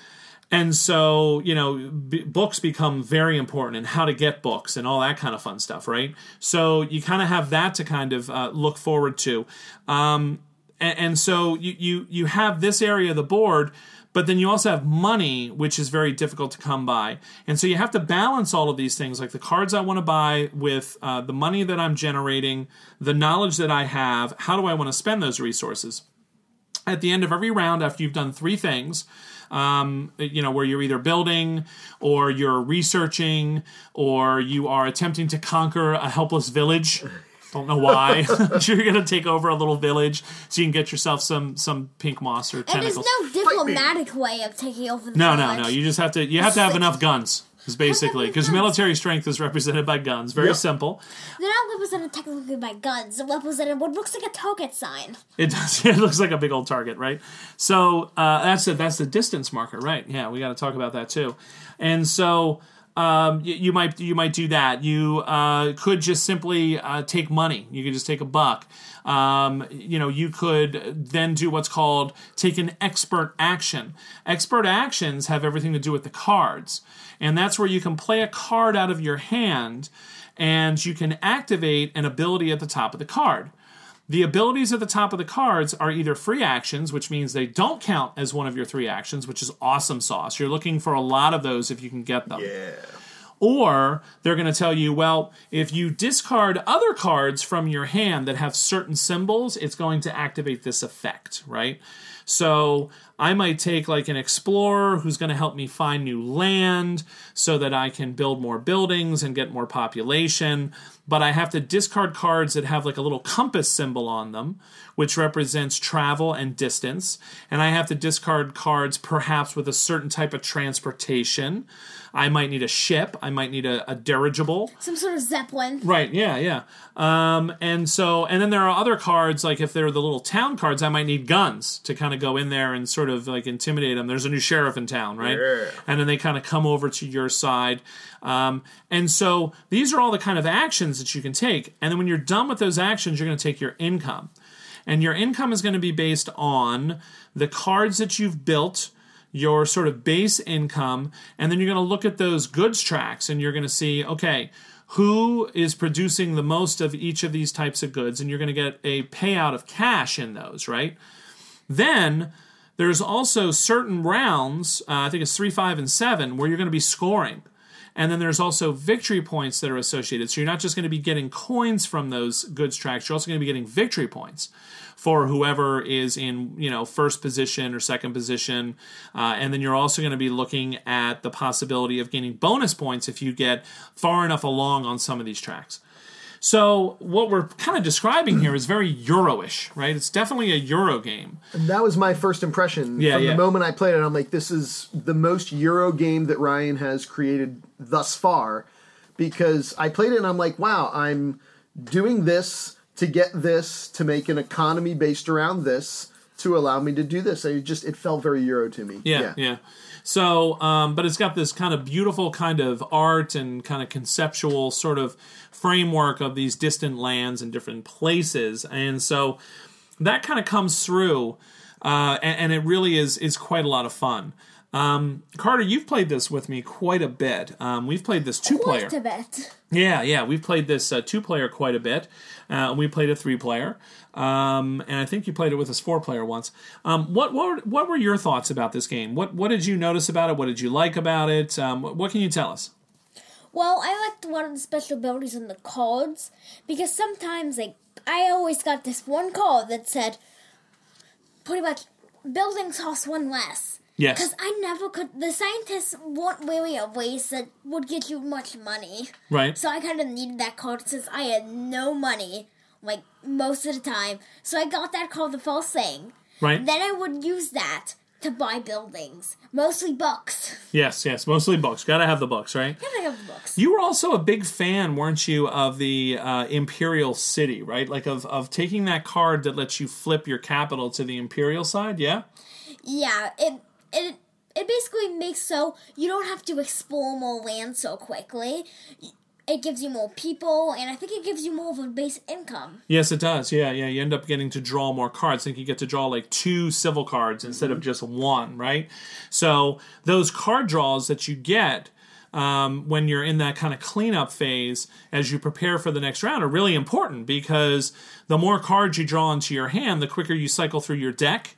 And so, you know, b- books become very important and how to get books and all that kind of fun stuff, right? So you kind of have that to kind of uh, look forward to. Um, and, and so you, you, you have this area of the board, but then you also have money, which is very difficult to come by. And so you have to balance all of these things, like the cards I want to buy with uh, the money that I'm generating, the knowledge that I have. How do I want to spend those resources? at the end of every round after you've done three things um, you know where you're either building or you're researching or you are attempting to conquer a helpless village. Don't know why. You're gonna take over a little village so you can get yourself some some pink moss or And there's no diplomatic way of taking over the no no no. You just have to you have to have enough guns is basically because military strength is represented by guns very Yep. simple They're not represented technically by guns. They're represented what looks like a target sign. It does. It looks like a big old target, right? So uh, that's the that's the distance marker, right? Yeah, we got to talk about that too. And so um, you, you might you might do that. You uh, could just simply uh, take money. You could just take a buck. Um, you know, you could then do what's called take an expert action. Expert actions have everything to do with the cards, and that's where you can play a card out of your hand, and you can activate an ability at the top of the card. The abilities at the top of the cards are either free actions, which means they don't count as one of your three actions, which is awesome sauce. You're looking for a lot of those if you can get them. Yeah. Or they're going to tell you, well, if you discard other cards from your hand that have certain symbols, it's going to activate this effect, right? So I might take like an explorer who's going to help me find new land so that I can build more buildings and get more population. But I have to discard cards that have like a little compass symbol on them, which represents travel and distance. And I have to discard cards perhaps with a certain type of transportation. I might need a ship. I might need a, a dirigible. Some sort of zeppelin. Right, yeah, yeah. Um, and so, and then there are other cards, like if they're the little town cards, I might need guns to kind of go in there and sort of like intimidate them. There's a new sheriff in town, right? Yeah. And then they kind of come over to your side. Um, and so these are all the kind of actions that you can take. And then when you're done with those actions, you're going to take your income. And your income is going to be based on the cards that you've built, your sort of base income, and then you're going to look at those goods tracks and you're going to see, okay, who is producing the most of each of these types of goods, and you're going to get a payout of cash in those, right? Then there's also certain rounds, uh, I think it's three, five, and seven, where you're going to be scoring. And then there's also victory points that are associated. So you're not just going to be getting coins from those goods tracks, you're also going to be getting victory points for whoever is in, you know, first position or second position. Uh, and then you're also going to be looking at the possibility of gaining bonus points if you get far enough along on some of these tracks. So what we're kind of describing here is very Euro-ish, right? It's definitely a Euro game. And that was my first impression. Yeah, From yeah. the moment I played it, I'm like, this is the most Euro game that Ryan has created thus far. Because I played it and I'm like, wow, I'm doing this to get this, to make an economy based around this, to allow me to do this. It just, it felt very Euro to me. Yeah, yeah. So, um, but it's got this kind of beautiful kind of art and kind of conceptual sort of framework of these distant lands and different places, and so that kind of comes through, uh, and, and it really is is quite a lot of fun. Um, Carter, you've played this with me quite a bit. Um, we've played this two player. Quite a bit. Yeah, yeah, we've played this uh, two player quite a bit. Uh, we played a three player, um, and I think you played it with us four player once. Um, what what what were your thoughts about this game? What what did you notice about it? What did you like about it? Um, what, can you tell us? Well, I liked one of the special abilities in the cards because sometimes, like, I always got this one card that said pretty much buildings cost one less. Yes. Because I never could. The scientists weren't really a race that would get you much money. Right. So I kind of needed that card since I had no money, like most of the time. So I got that card the first thing. Right. Then I would use that to buy buildings, mostly books. Yes, yes, mostly books. Got to have the books, right? Gotta have the books. You were also a big fan, weren't you, of the uh, Imperial City, right? Like of of taking that card that lets you flip your capital to the Imperial side. Yeah. Yeah, it it it basically makes so you don't have to explore more land so quickly. It gives you more people, and I think it gives you more of a base income. Yes, it does. Yeah, yeah. You end up getting to draw more cards. I think you get to draw like two civil cards instead of just one, right? So those card draws that you get um, when you're in that kind of cleanup phase as you prepare for the next round are really important because the more cards you draw into your hand, the quicker you cycle through your deck.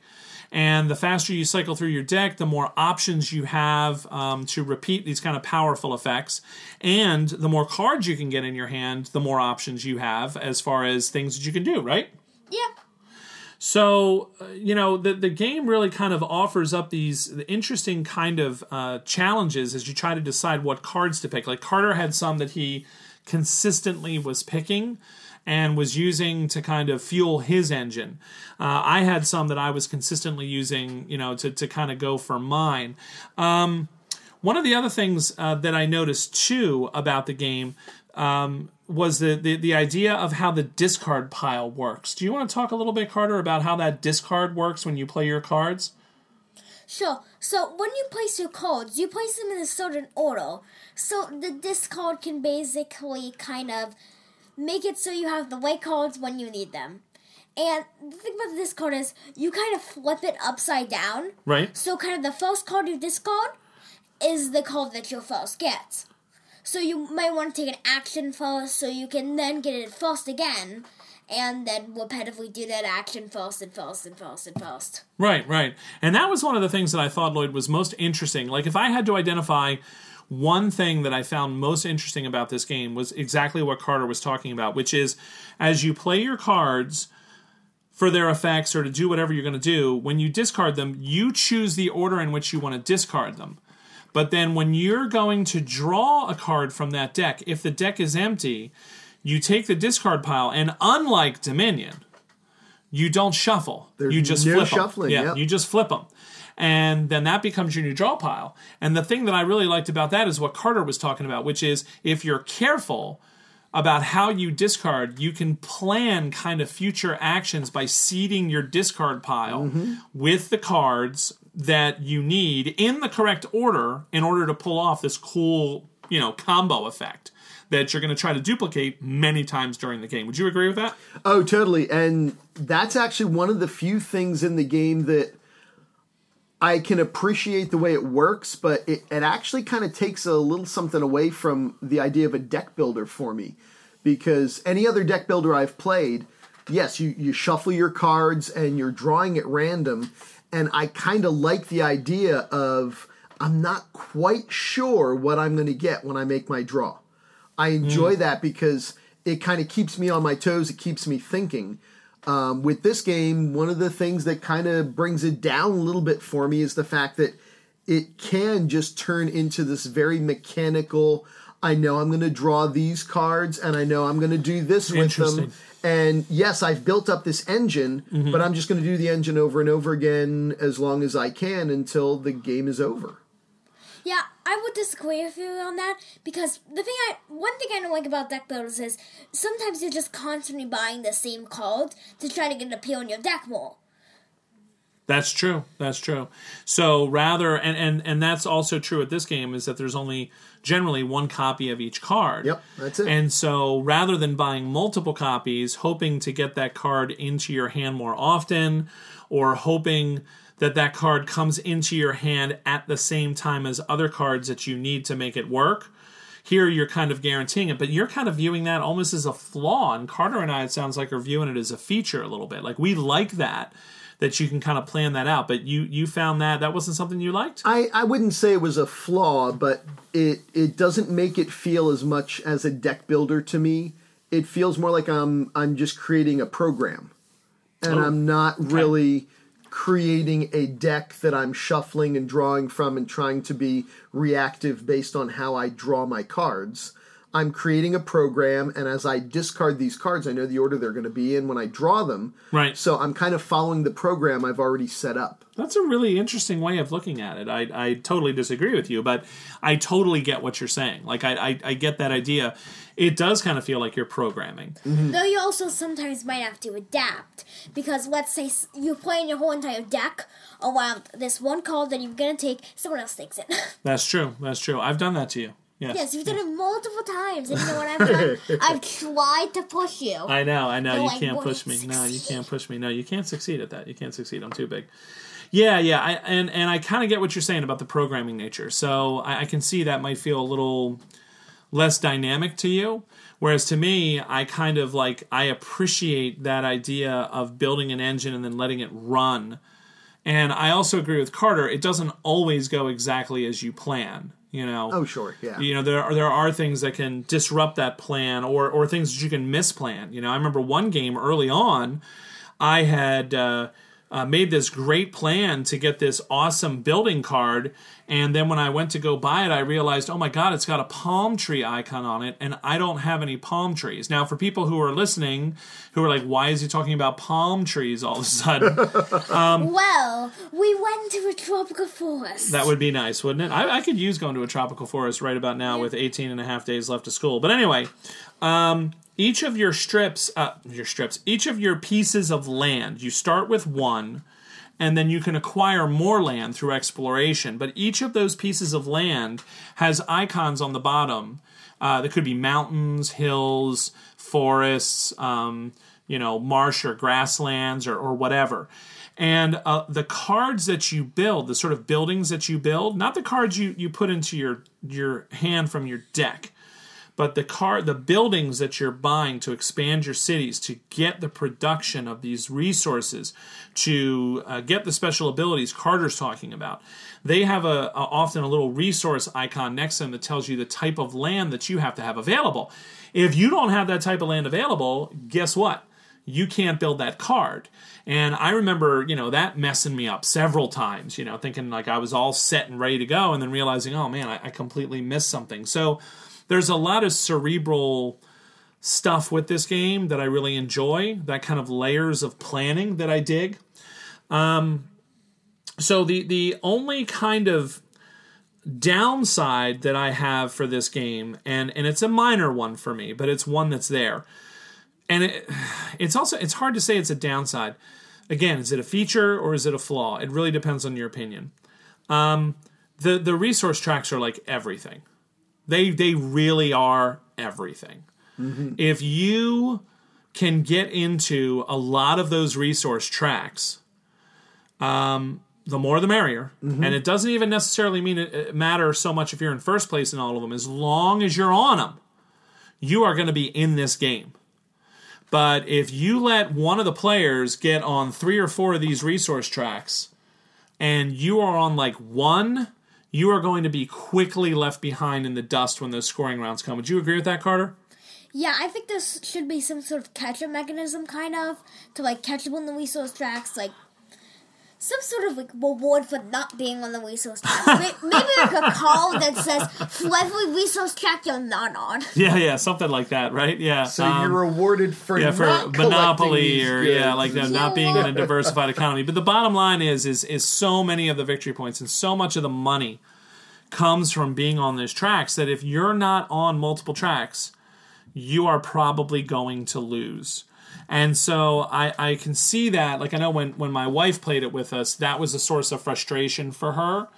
And the faster you cycle through your deck, the more options you have um, to repeat these kind of powerful effects. And the more cards you can get in your hand, the more options you have as far as things that you can do, right? Yep. So, uh, you know, the, the game really kind of offers up these interesting kind of uh, challenges as you try to decide what cards to pick. Like Carter had some that he consistently was picking and was using to kind of fuel his engine. Uh, I had some that I was consistently using, you know, to, to kind of go for mine. Um, one of the other things uh, that I noticed too about the game um, was the, the the idea of how the discard pile works. Do you want to talk a little bit, Carter, about how that discard works when you play your cards? Sure. So when you place your cards, you place them in a certain order. So the discard can basically kind of make it so you have the right cards when you need them. And the thing about the discard is you kind of flip it upside down. Right. So kind of the first card you discard is the card that you first get. So you might want to take an action first so you can then get it first again and then repetitively do that action first and first and first and first. Right, right. And that was one of the things that I thought, Lloyd, was most interesting. Like, if I had to identify one thing that I found most interesting about this game was exactly what Carter was talking about, which is as you play your cards for their effects or to do whatever you're going to do, when you discard them, you choose the order in which you want to discard them. But then when you're going to draw a card from that deck, if the deck is empty, you take the discard pile, and unlike Dominion, you don't shuffle. There's you just no flip shuffling, Yeah, yep. you just flip them. And then that becomes your new draw pile. And the thing that I really liked about that is what Carter was talking about, which is if you're careful about how you discard, you can plan kind of future actions by seeding your discard pile Mm-hmm. with the cards that you need in the correct order in order to pull off this cool, you know, combo effect that you're going to try to duplicate many times during the game. Would you agree with that? Oh, totally. And that's actually one of the few things in the game that I can appreciate the way it works, but it, it actually kind of takes a little something away from the idea of a deck builder for me. Because any other deck builder I've played, yes, you, you shuffle your cards and you're drawing at random. And I kind of like the idea of I'm not quite sure what I'm going to get when I make my draw. I enjoy hmm. that because it kind of keeps me on my toes. It keeps me thinking. Um, with this game, one of the things that kind of brings it down a little bit for me is the fact that it can just turn into this very mechanical. I know I'm going to draw these cards, and I know I'm going to do this with them. And yes, I've built up this engine, but I'm just going to do the engine over and over again as long as I can until the game is over. Yeah, I would disagree with you on that because the thing I one thing I don't like about deck builders is sometimes you're just constantly buying the same card to try to get an appeal in your deck more. That's true. That's true. So rather, and, and and that's also true at this game is that there's only generally one copy of each card. Yep, that's it. And so rather than buying multiple copies, hoping to get that card into your hand more often, or hoping that that card comes into your hand at the same time as other cards that you need to make it work. Here you're kind of guaranteeing it, but you're kind of viewing that almost as a flaw. And Carter and I, it sounds like, are viewing it as a feature a little bit. Like we like that that you can kind of plan that out. But you you found that that wasn't something you liked. I, I wouldn't say it was a flaw, but it it doesn't make it feel as much as a deck builder to me. It feels more like I'm I'm just creating a program, and Oh, I'm not really creating a deck that I'm shuffling and drawing from and trying to be reactive based on how I draw my cards. I'm creating a program, and as I discard these cards, I know the order they're going to be in when I draw them. Right. So I'm kind of following the program I've already set up. That's a really interesting way of looking at it. I, I totally disagree with you, but I totally get what you're saying. Like I, I, I get that idea. It does kind of feel like you're programming. Mm-hmm. Though you also sometimes might have to adapt because let's say you're playing your whole entire deck oh, around this one card that you're gonna take, someone else takes it. That's true. That's true. I've done that to you. Yes. yes, you've done it multiple times, and you know what I've done? I've tried to push you. I know, I know. You're like, can't push me. No, you can't push me. No, you can't succeed at that. You can't succeed. I'm too big. Yeah, yeah, I, and and I kind of get what you're saying about the programming nature. So I, I can see that might feel a little less dynamic to you. Whereas to me, I kind of like I appreciate that idea of building an engine and then letting it run. And I also agree with Carter. It doesn't always go exactly as you plan. You know. Oh, sure, yeah. You know, there are there are things that can disrupt that plan, or or things that you can misplan. You know, I remember one game early on, I had uh, uh, made this great plan to get this awesome building card, and then when I went to go buy it, I realized, oh my god, it's got a palm tree icon on it, and I don't have any palm trees. Now, for people who are listening, who are like, why is he talking about palm trees all of a sudden? Well, we went to a tropical forest. That would be nice, wouldn't it? I, I could use going to a tropical forest right about now with 18 and a half days left of school. But anyway, um, each of your strips, uh, your strips, each of your pieces of land, you start with one, and then you can acquire more land through exploration. But each of those pieces of land has icons on the bottom. Uh, that could be mountains, hills, forests, um, you know, marsh or grasslands or, or whatever. And uh, the cards that you build, the sort of buildings that you build, not the cards you, you put into your your hand from your deck, but the car the buildings that you're buying to expand your cities to get the production of these resources to uh, get the special abilities carter's talking about they have a, a often a little resource icon next to them that tells you the type of land that you have to have available. If you don't have that type of land available guess what? You can't build that card. And i remember you know that messing me up several times you know thinking like i was all set and ready to go and then realizing oh man i, I completely missed something. So there's a lot of cerebral stuff with this game that I really enjoy. That kind of layers of planning that I dig. Um, so the the only kind of downside that I have for this game, and and it's a minor one for me, but it's one that's there, and it, it's also it's hard to say it's a downside. Again, is it a feature or is it a flaw? It really depends on your opinion. Um, the the resource tracks are like everything. They they really are everything. If you can get into a lot of those resource tracks, um, the more the merrier. And it doesn't even necessarily mean it, it matter so much if you're in first place in all of them. As long as you're on them, you are going to be in this game. But if you let one of the players get on three or four of these resource tracks, and you are on like one, you are going to be quickly left behind in the dust when those scoring rounds come. Would you agree with that, Carter? Yeah, I think there should be some sort of catch-up mechanism, kind of, to like catch up on the resource tracks, like some sort of like reward for not being on the resource tracks. May- Maybe like a call that says for every resource track you're not on. Yeah, yeah, something like that, right? Yeah. So um, you're rewarded for yeah, for not monopoly collecting or these yeah, goods. like them not being in a diversified economy. But the bottom line is, is, is so many of the victory points and so much of the money comes from being on those tracks that if you're not on multiple tracks, you are probably going to lose. And so I, I can see that. Like I know when, when my wife played it with us, that was a source of frustration for her.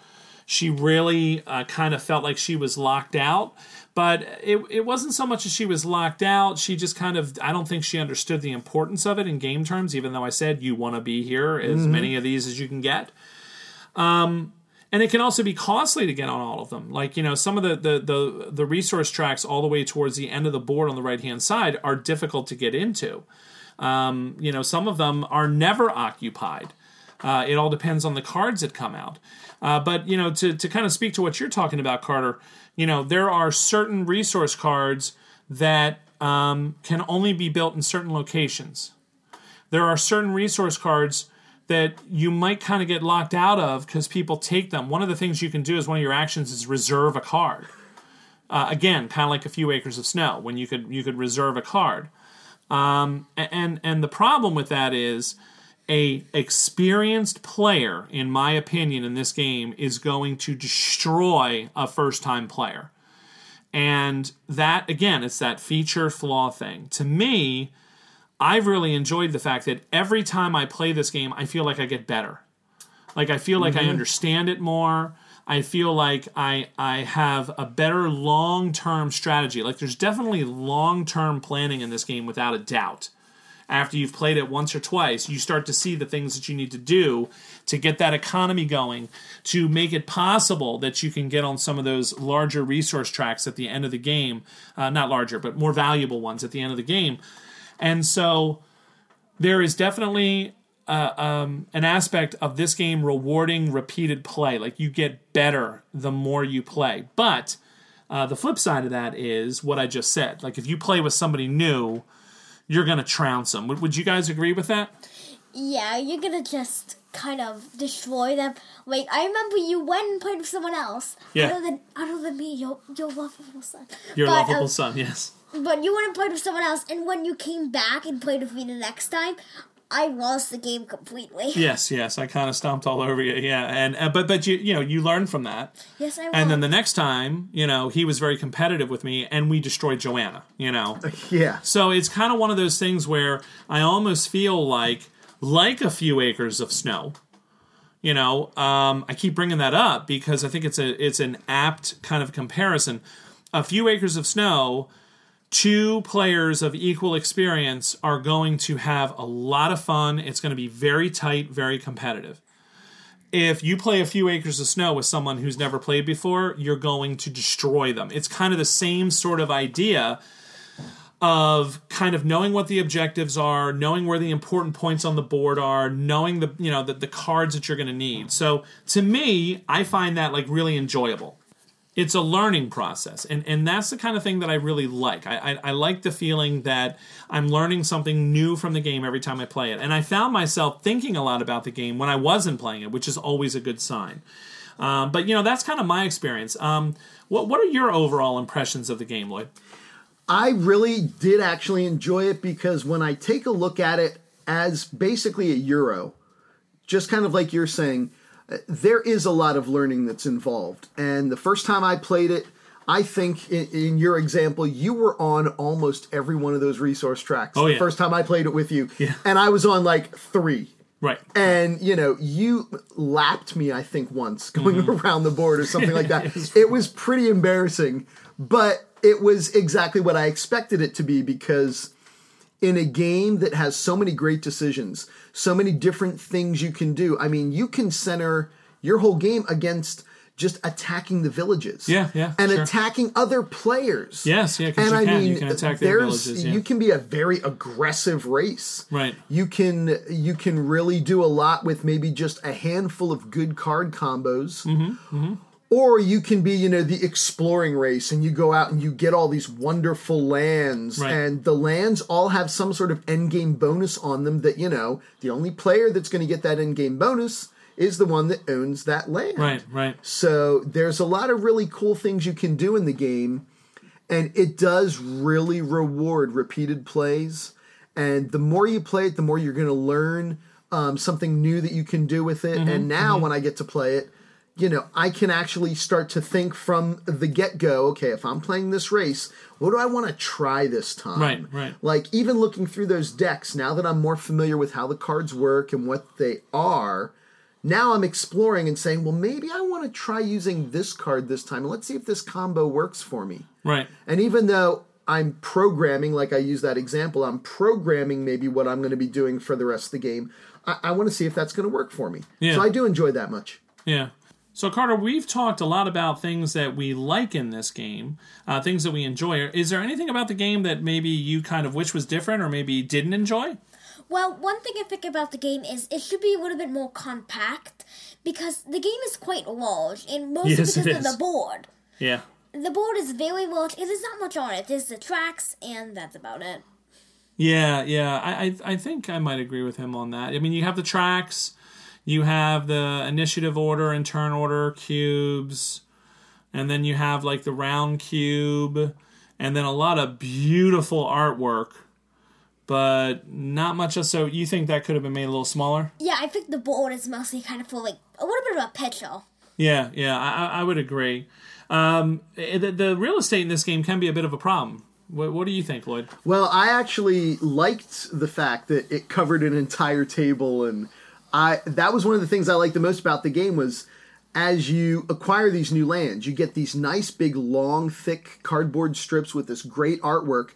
she really uh, kind of felt like she was locked out. But it, it wasn't so much as she was locked out. She just kind of, I don't think she understood the importance of it in game terms, even though I said you want to be here, as many of these as you can get. Um, and it can also be costly to get on all of them. Like you know, some of the the the, the resource tracks all the way towards the end of the board on the right hand side are difficult to get into. Um, you know, some of them are never occupied. Uh, it all depends on the cards that come out. Uh, but you know, to to kind of speak to what you're talking about, Carter, you know, there are certain resource cards that um, can only be built in certain locations. There are certain resource cards that you might kind of get locked out of because people take them. One of the things you can do as one of your actions is reserve a card. Uh, again, kind of like a few acres of snow, when you could you could reserve a card. Um, and and the problem with that is a experienced player, in my opinion, in this game is going to destroy a first time player. And that again, it's that feature flaw thing. To me, I've really enjoyed the fact that every time I play this game, I feel like I get better. Like I feel like I understand it more. I feel like I I have a better long term strategy. Like there's definitely long term planning in this game without a doubt. After you've played it once or twice, you start to see the things that you need to do to get that economy going, to make it possible that you can get on some of those larger resource tracks at the end of the game. Uh, not larger, but more valuable ones at the end of the game. And so there is definitely uh, um, an aspect of this game rewarding repeated play. Like you get better the more you play. But uh, the flip side of that is what I just said. Like if you play with somebody new, you're going to trounce them. Would, would you guys agree with that? Yeah, you're gonna just kind of destroy them. Like I remember you went and played with someone else. Yeah. Other than other than me, your your lovable son. Your But, lovable um, son, yes. But you went and played with someone else, and when you came back and played with me the next time, I lost the game completely. Yes, yes. I kind of stomped all over you. Yeah, and uh, but but you you know you learn from that. Yes, I won. And then the next time, you know, he was very competitive with me, and we destroyed Joanna. You know, Yeah. So it's kind of one of those things where I almost feel like like a few acres of snow. You know, um, I keep bringing that up because I think it's a it's an apt kind of comparison. A few acres of snow, two players of equal experience are going to have a lot of fun. It's going to be very tight, very competitive. If you play a few acres of snow with someone who's never played before, you're going to destroy them. It's kind of the same sort of idea of kind of knowing what the objectives are, knowing where the important points on the board are, knowing the you know the, the cards that you're going to need. So to me, I find that like really enjoyable. It's a learning process, and and that's the kind of thing that I really like. I, I I like the feeling that I'm learning something new from the game every time I play it, and I found myself thinking a lot about the game when I wasn't playing it, which is always a good sign. Um, but you know that's kind of my experience. Um, what what are your overall impressions of the game, Lloyd? I really did actually enjoy it because when I take a look at it as basically a Euro, just kind of like you're saying, uh, there is a lot of learning that's involved. And the first time I played it, I think in, in your example, you were on almost every one of those resource tracks. Oh, the yeah. first time I played it with you. Yeah. And I was on like three. Right. And you know, you lapped me, I think, once going Mm-hmm. around the board or something like that. it was pretty embarrassing, but it was exactly what I expected it to be because in a game that has so many great decisions, so many different things you can do. I mean, you can center your whole game against just attacking the villages. Yeah, yeah, And sure. attacking other players. Yes, yeah, And you I can. mean, You can attack their there's villages, yeah. you can be a very aggressive race. Right. You can you can really do a lot with maybe just a handful of good card combos. Mm-hmm, Or you can be, you know, the exploring race and you go out and you get all these wonderful lands. Right. And the lands all have some sort of end game bonus on them that, you know, the only player that's going to get that end game bonus is the one that owns that land. Right, right. So there's a lot of really cool things you can do in the game, and it does really reward repeated plays. And the more you play it, the more you're going to learn um, something new that you can do with it. Mm-hmm, and now, when I get to play it, you know, I can actually start to think from the get go. Okay, if I'm playing this race, what do I want to try this time? Right, right. Like even looking through those decks, now that I'm more familiar with how the cards work and what they are, now I'm exploring and saying, well, maybe I want to try using this card this time. Let's see if this combo works for me. Right. And even though I'm programming, like I use that example, I'm programming maybe what I'm going to be doing for the rest of the game. I, I want to see if that's going to work for me. Yeah. So I do enjoy that much. Yeah. So Carter, we've talked a lot about things that we like in this game, uh, things that we enjoy. Is there anything about the game that maybe you kind of wish was different, or maybe didn't enjoy? Well, one thing I think about the game is it should be a little bit more compact because the game is quite large, and mostly Yes, because of the board. Yeah. The board is very large, and there's not much on it. There's the tracks, and that's about it. Yeah, yeah. I, I I think I might agree with him on that. I mean, you have the tracks, you have the initiative order and turn order cubes, and then you have like the round cube, and then a lot of beautiful artwork, but not much else. So you think that could have been made a little smaller? Yeah, I think the board is mostly kind of for like a little bit of a picture. Yeah, yeah. I, I I would agree. Um, eh, the, the real estate in this game can be a bit of a problem. What, what do you think, Lloyd? Well, I actually liked the fact that it covered an entire table, and I that was one of the things I liked the most about the game was as you acquire these new lands, you get these nice big long thick cardboard strips with this great artwork,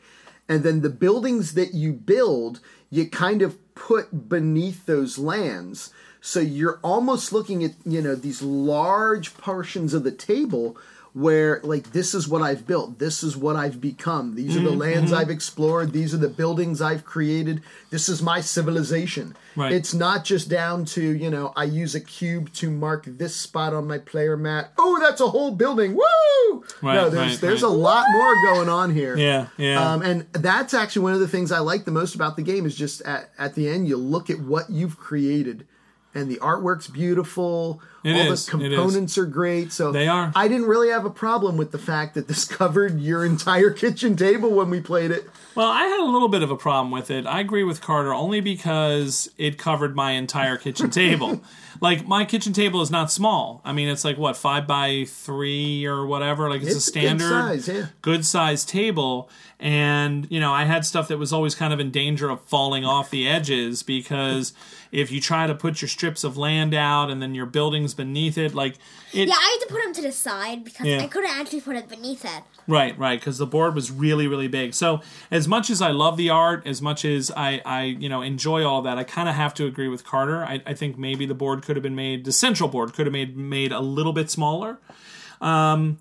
and then the buildings that you build, you kind of put beneath those lands. So you're almost looking at, you know, these large portions of the table where like this is what I've built, this is what I've become. These are the lands I've explored, these are the buildings I've created. This is my civilization. Right. It's not just down to, you know, I use a cube to mark this spot on my player mat. Oh, that's a whole building. Woo! Right, no, there's right, there's a lot more going on here. Yeah, yeah. Um, and that's actually one of the things I like the most about the game is just at, at the end you look at what you've created, and the artwork's beautiful. It all is, the components are great. So They are. I didn't really have a problem with the fact that this covered your entire kitchen table when we played it. Well, I had a little bit of a problem with it. I agree with Carter only because it covered my entire kitchen table. like my kitchen table is not small. I mean, it's like what five by three or whatever. Like it's, It's a a good standard, size, yeah. good size table. And you know, I had stuff that was always kind of in danger of falling off the edges because if you try to put your strips of land out and then your buildings beneath it, like it, Yeah, I had to put them to the side because Yeah. I couldn't actually put it beneath it. Right, right, because the board was really, really big. So, as much as I love the art, as much as I, I you know, enjoy all that, I kind of have to agree with Carter. I, I think maybe the board could have been made, the central board could have made made a little bit smaller. Um,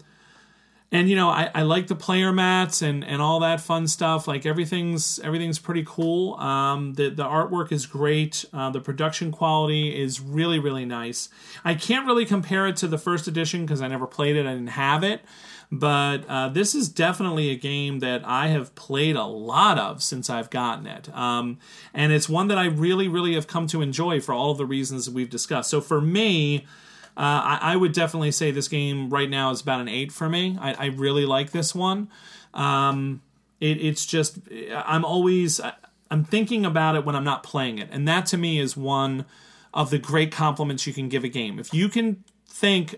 and you know, I, I like the player mats and, and all that fun stuff. Like everything's everything's pretty cool. Um, the the artwork is great. Uh, the production quality is really really nice. I can't really compare it to the first edition because I never played it. I didn't have it. But uh, this is definitely a game that I have played a lot of since I've gotten it. Um, and it's one that I really, really have come to enjoy for all of the reasons we've discussed. So for me, I, I would definitely say this game right now is about an eight for me. I, I really like this one. Um, it, it's just I'm always I'm thinking about it when I'm not playing it, and that to me is one of the great compliments you can give a game. If you can think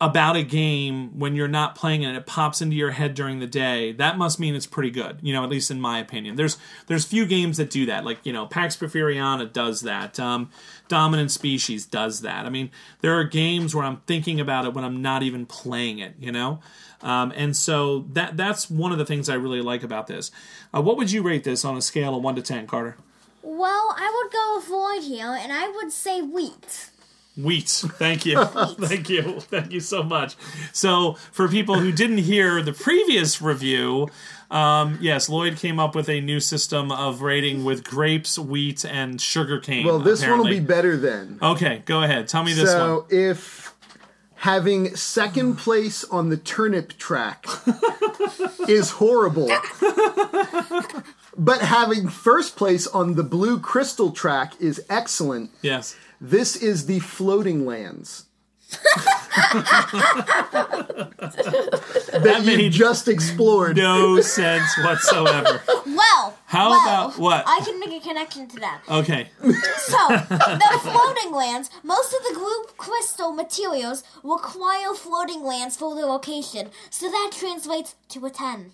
about a game when you're not playing it and it pops into your head during the day, that must mean it's pretty good. You know, at least in my opinion. There's there's few games that do that. Like, you know, Pax Porfiriana does that. Um, Dominant Species does that. I mean, there are games where I'm thinking about it when I'm not even playing it, you know? Um, and so that that's one of the things I really like about this. Uh, what would you rate this on a scale of 1 to 10, Carter? Well, I would go Lloyd here, and I would say wheat. Wheat. Thank you. Thank you. Thank you so much. So, for people who didn't hear the previous review, um, yes, Lloyd came up with a new system of rating with grapes, wheat, and sugar cane. Well, this one will be better then. Okay, go ahead. Tell me this one. So if having second place on the turnip track is horrible, but having first place on the blue crystal track is excellent, Yes. This is the floating lands. that you made just explored. No sense whatsoever. Well, How well, about- what? I can make a connection to that. Okay. So, the floating lands, most of the blue crystal materials require floating lands for their location, so that translates to a 10.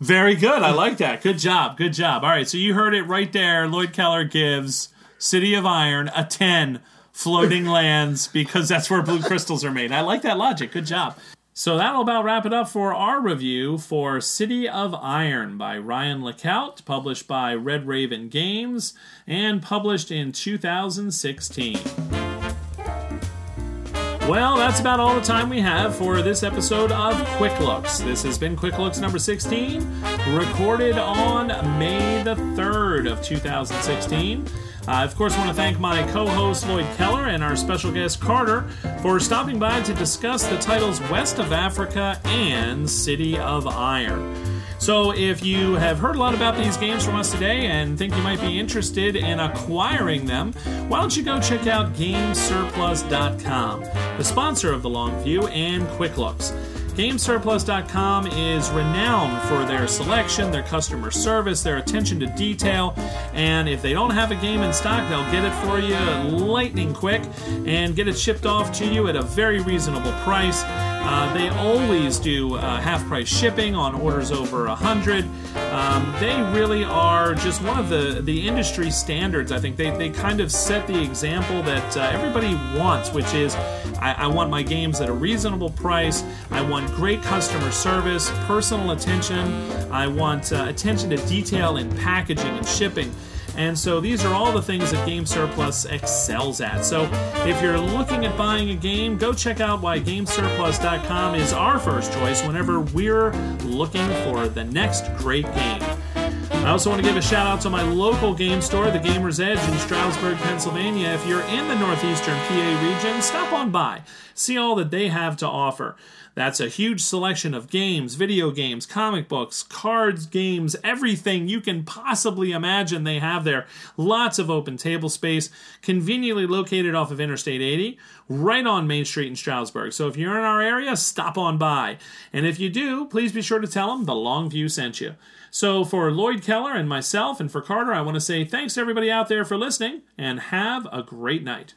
Very good. I like that. Good job. Good job. All right. So you heard it right there. Lloyd Keller gives City of Iron a 10 floating lands because that's where blue crystals are made. I like that logic. Good job. So that'll about wrap it up for our review for City of Iron by Ryan Laukat, published by Red Raven Games and published in 2016. Well, that's about all the time we have for this episode of Quick Looks. This has been Quick Looks number 16, recorded on May the 3rd of 2016. I, of course, want to thank my co host Lloyd Keller and our special guest Carter for stopping by to discuss the titles West of Africa and City of Iron. So, if you have heard a lot about these games from us today and think you might be interested in acquiring them, why don't you go check out GameSurplus.com, the sponsor of the Long View and Quick Looks. GameSurplus.com is renowned for their selection, their customer service, their attention to detail, and if they don't have a game in stock, they'll get it for you lightning quick and get it shipped off to you at a very reasonable price. Uh, they always do uh, half price shipping on orders over a hundred. Um, they really are just one of the, the industry standards. I think they, they kind of set the example that uh, everybody wants, which is I, I, want my games at a reasonable price. I want great customer service, personal attention. I want uh, attention to detail in packaging and shipping. And so these are all the things that Game Surplus excels at. So if you're looking at buying a game, go check out why GameSurplus.com is our first choice whenever we're looking for the next great game. I also want to give a shout out to my local game store, the Gamer's Edge in Stroudsburg, Pennsylvania. If you're in the northeastern PA region, stop on by, see all that they have to offer. That's a huge selection of games, video games, comic books, cards, games, everything you can possibly imagine they have there. Lots of open table space, conveniently located off of Interstate 80, right on Main Street in Stroudsburg. So if you're in our area, stop on by. And if you do, please be sure to tell them the Longview sent you. So for Lloyd Keller and myself and for Carter, I want to say thanks to everybody out there for listening and have a great night.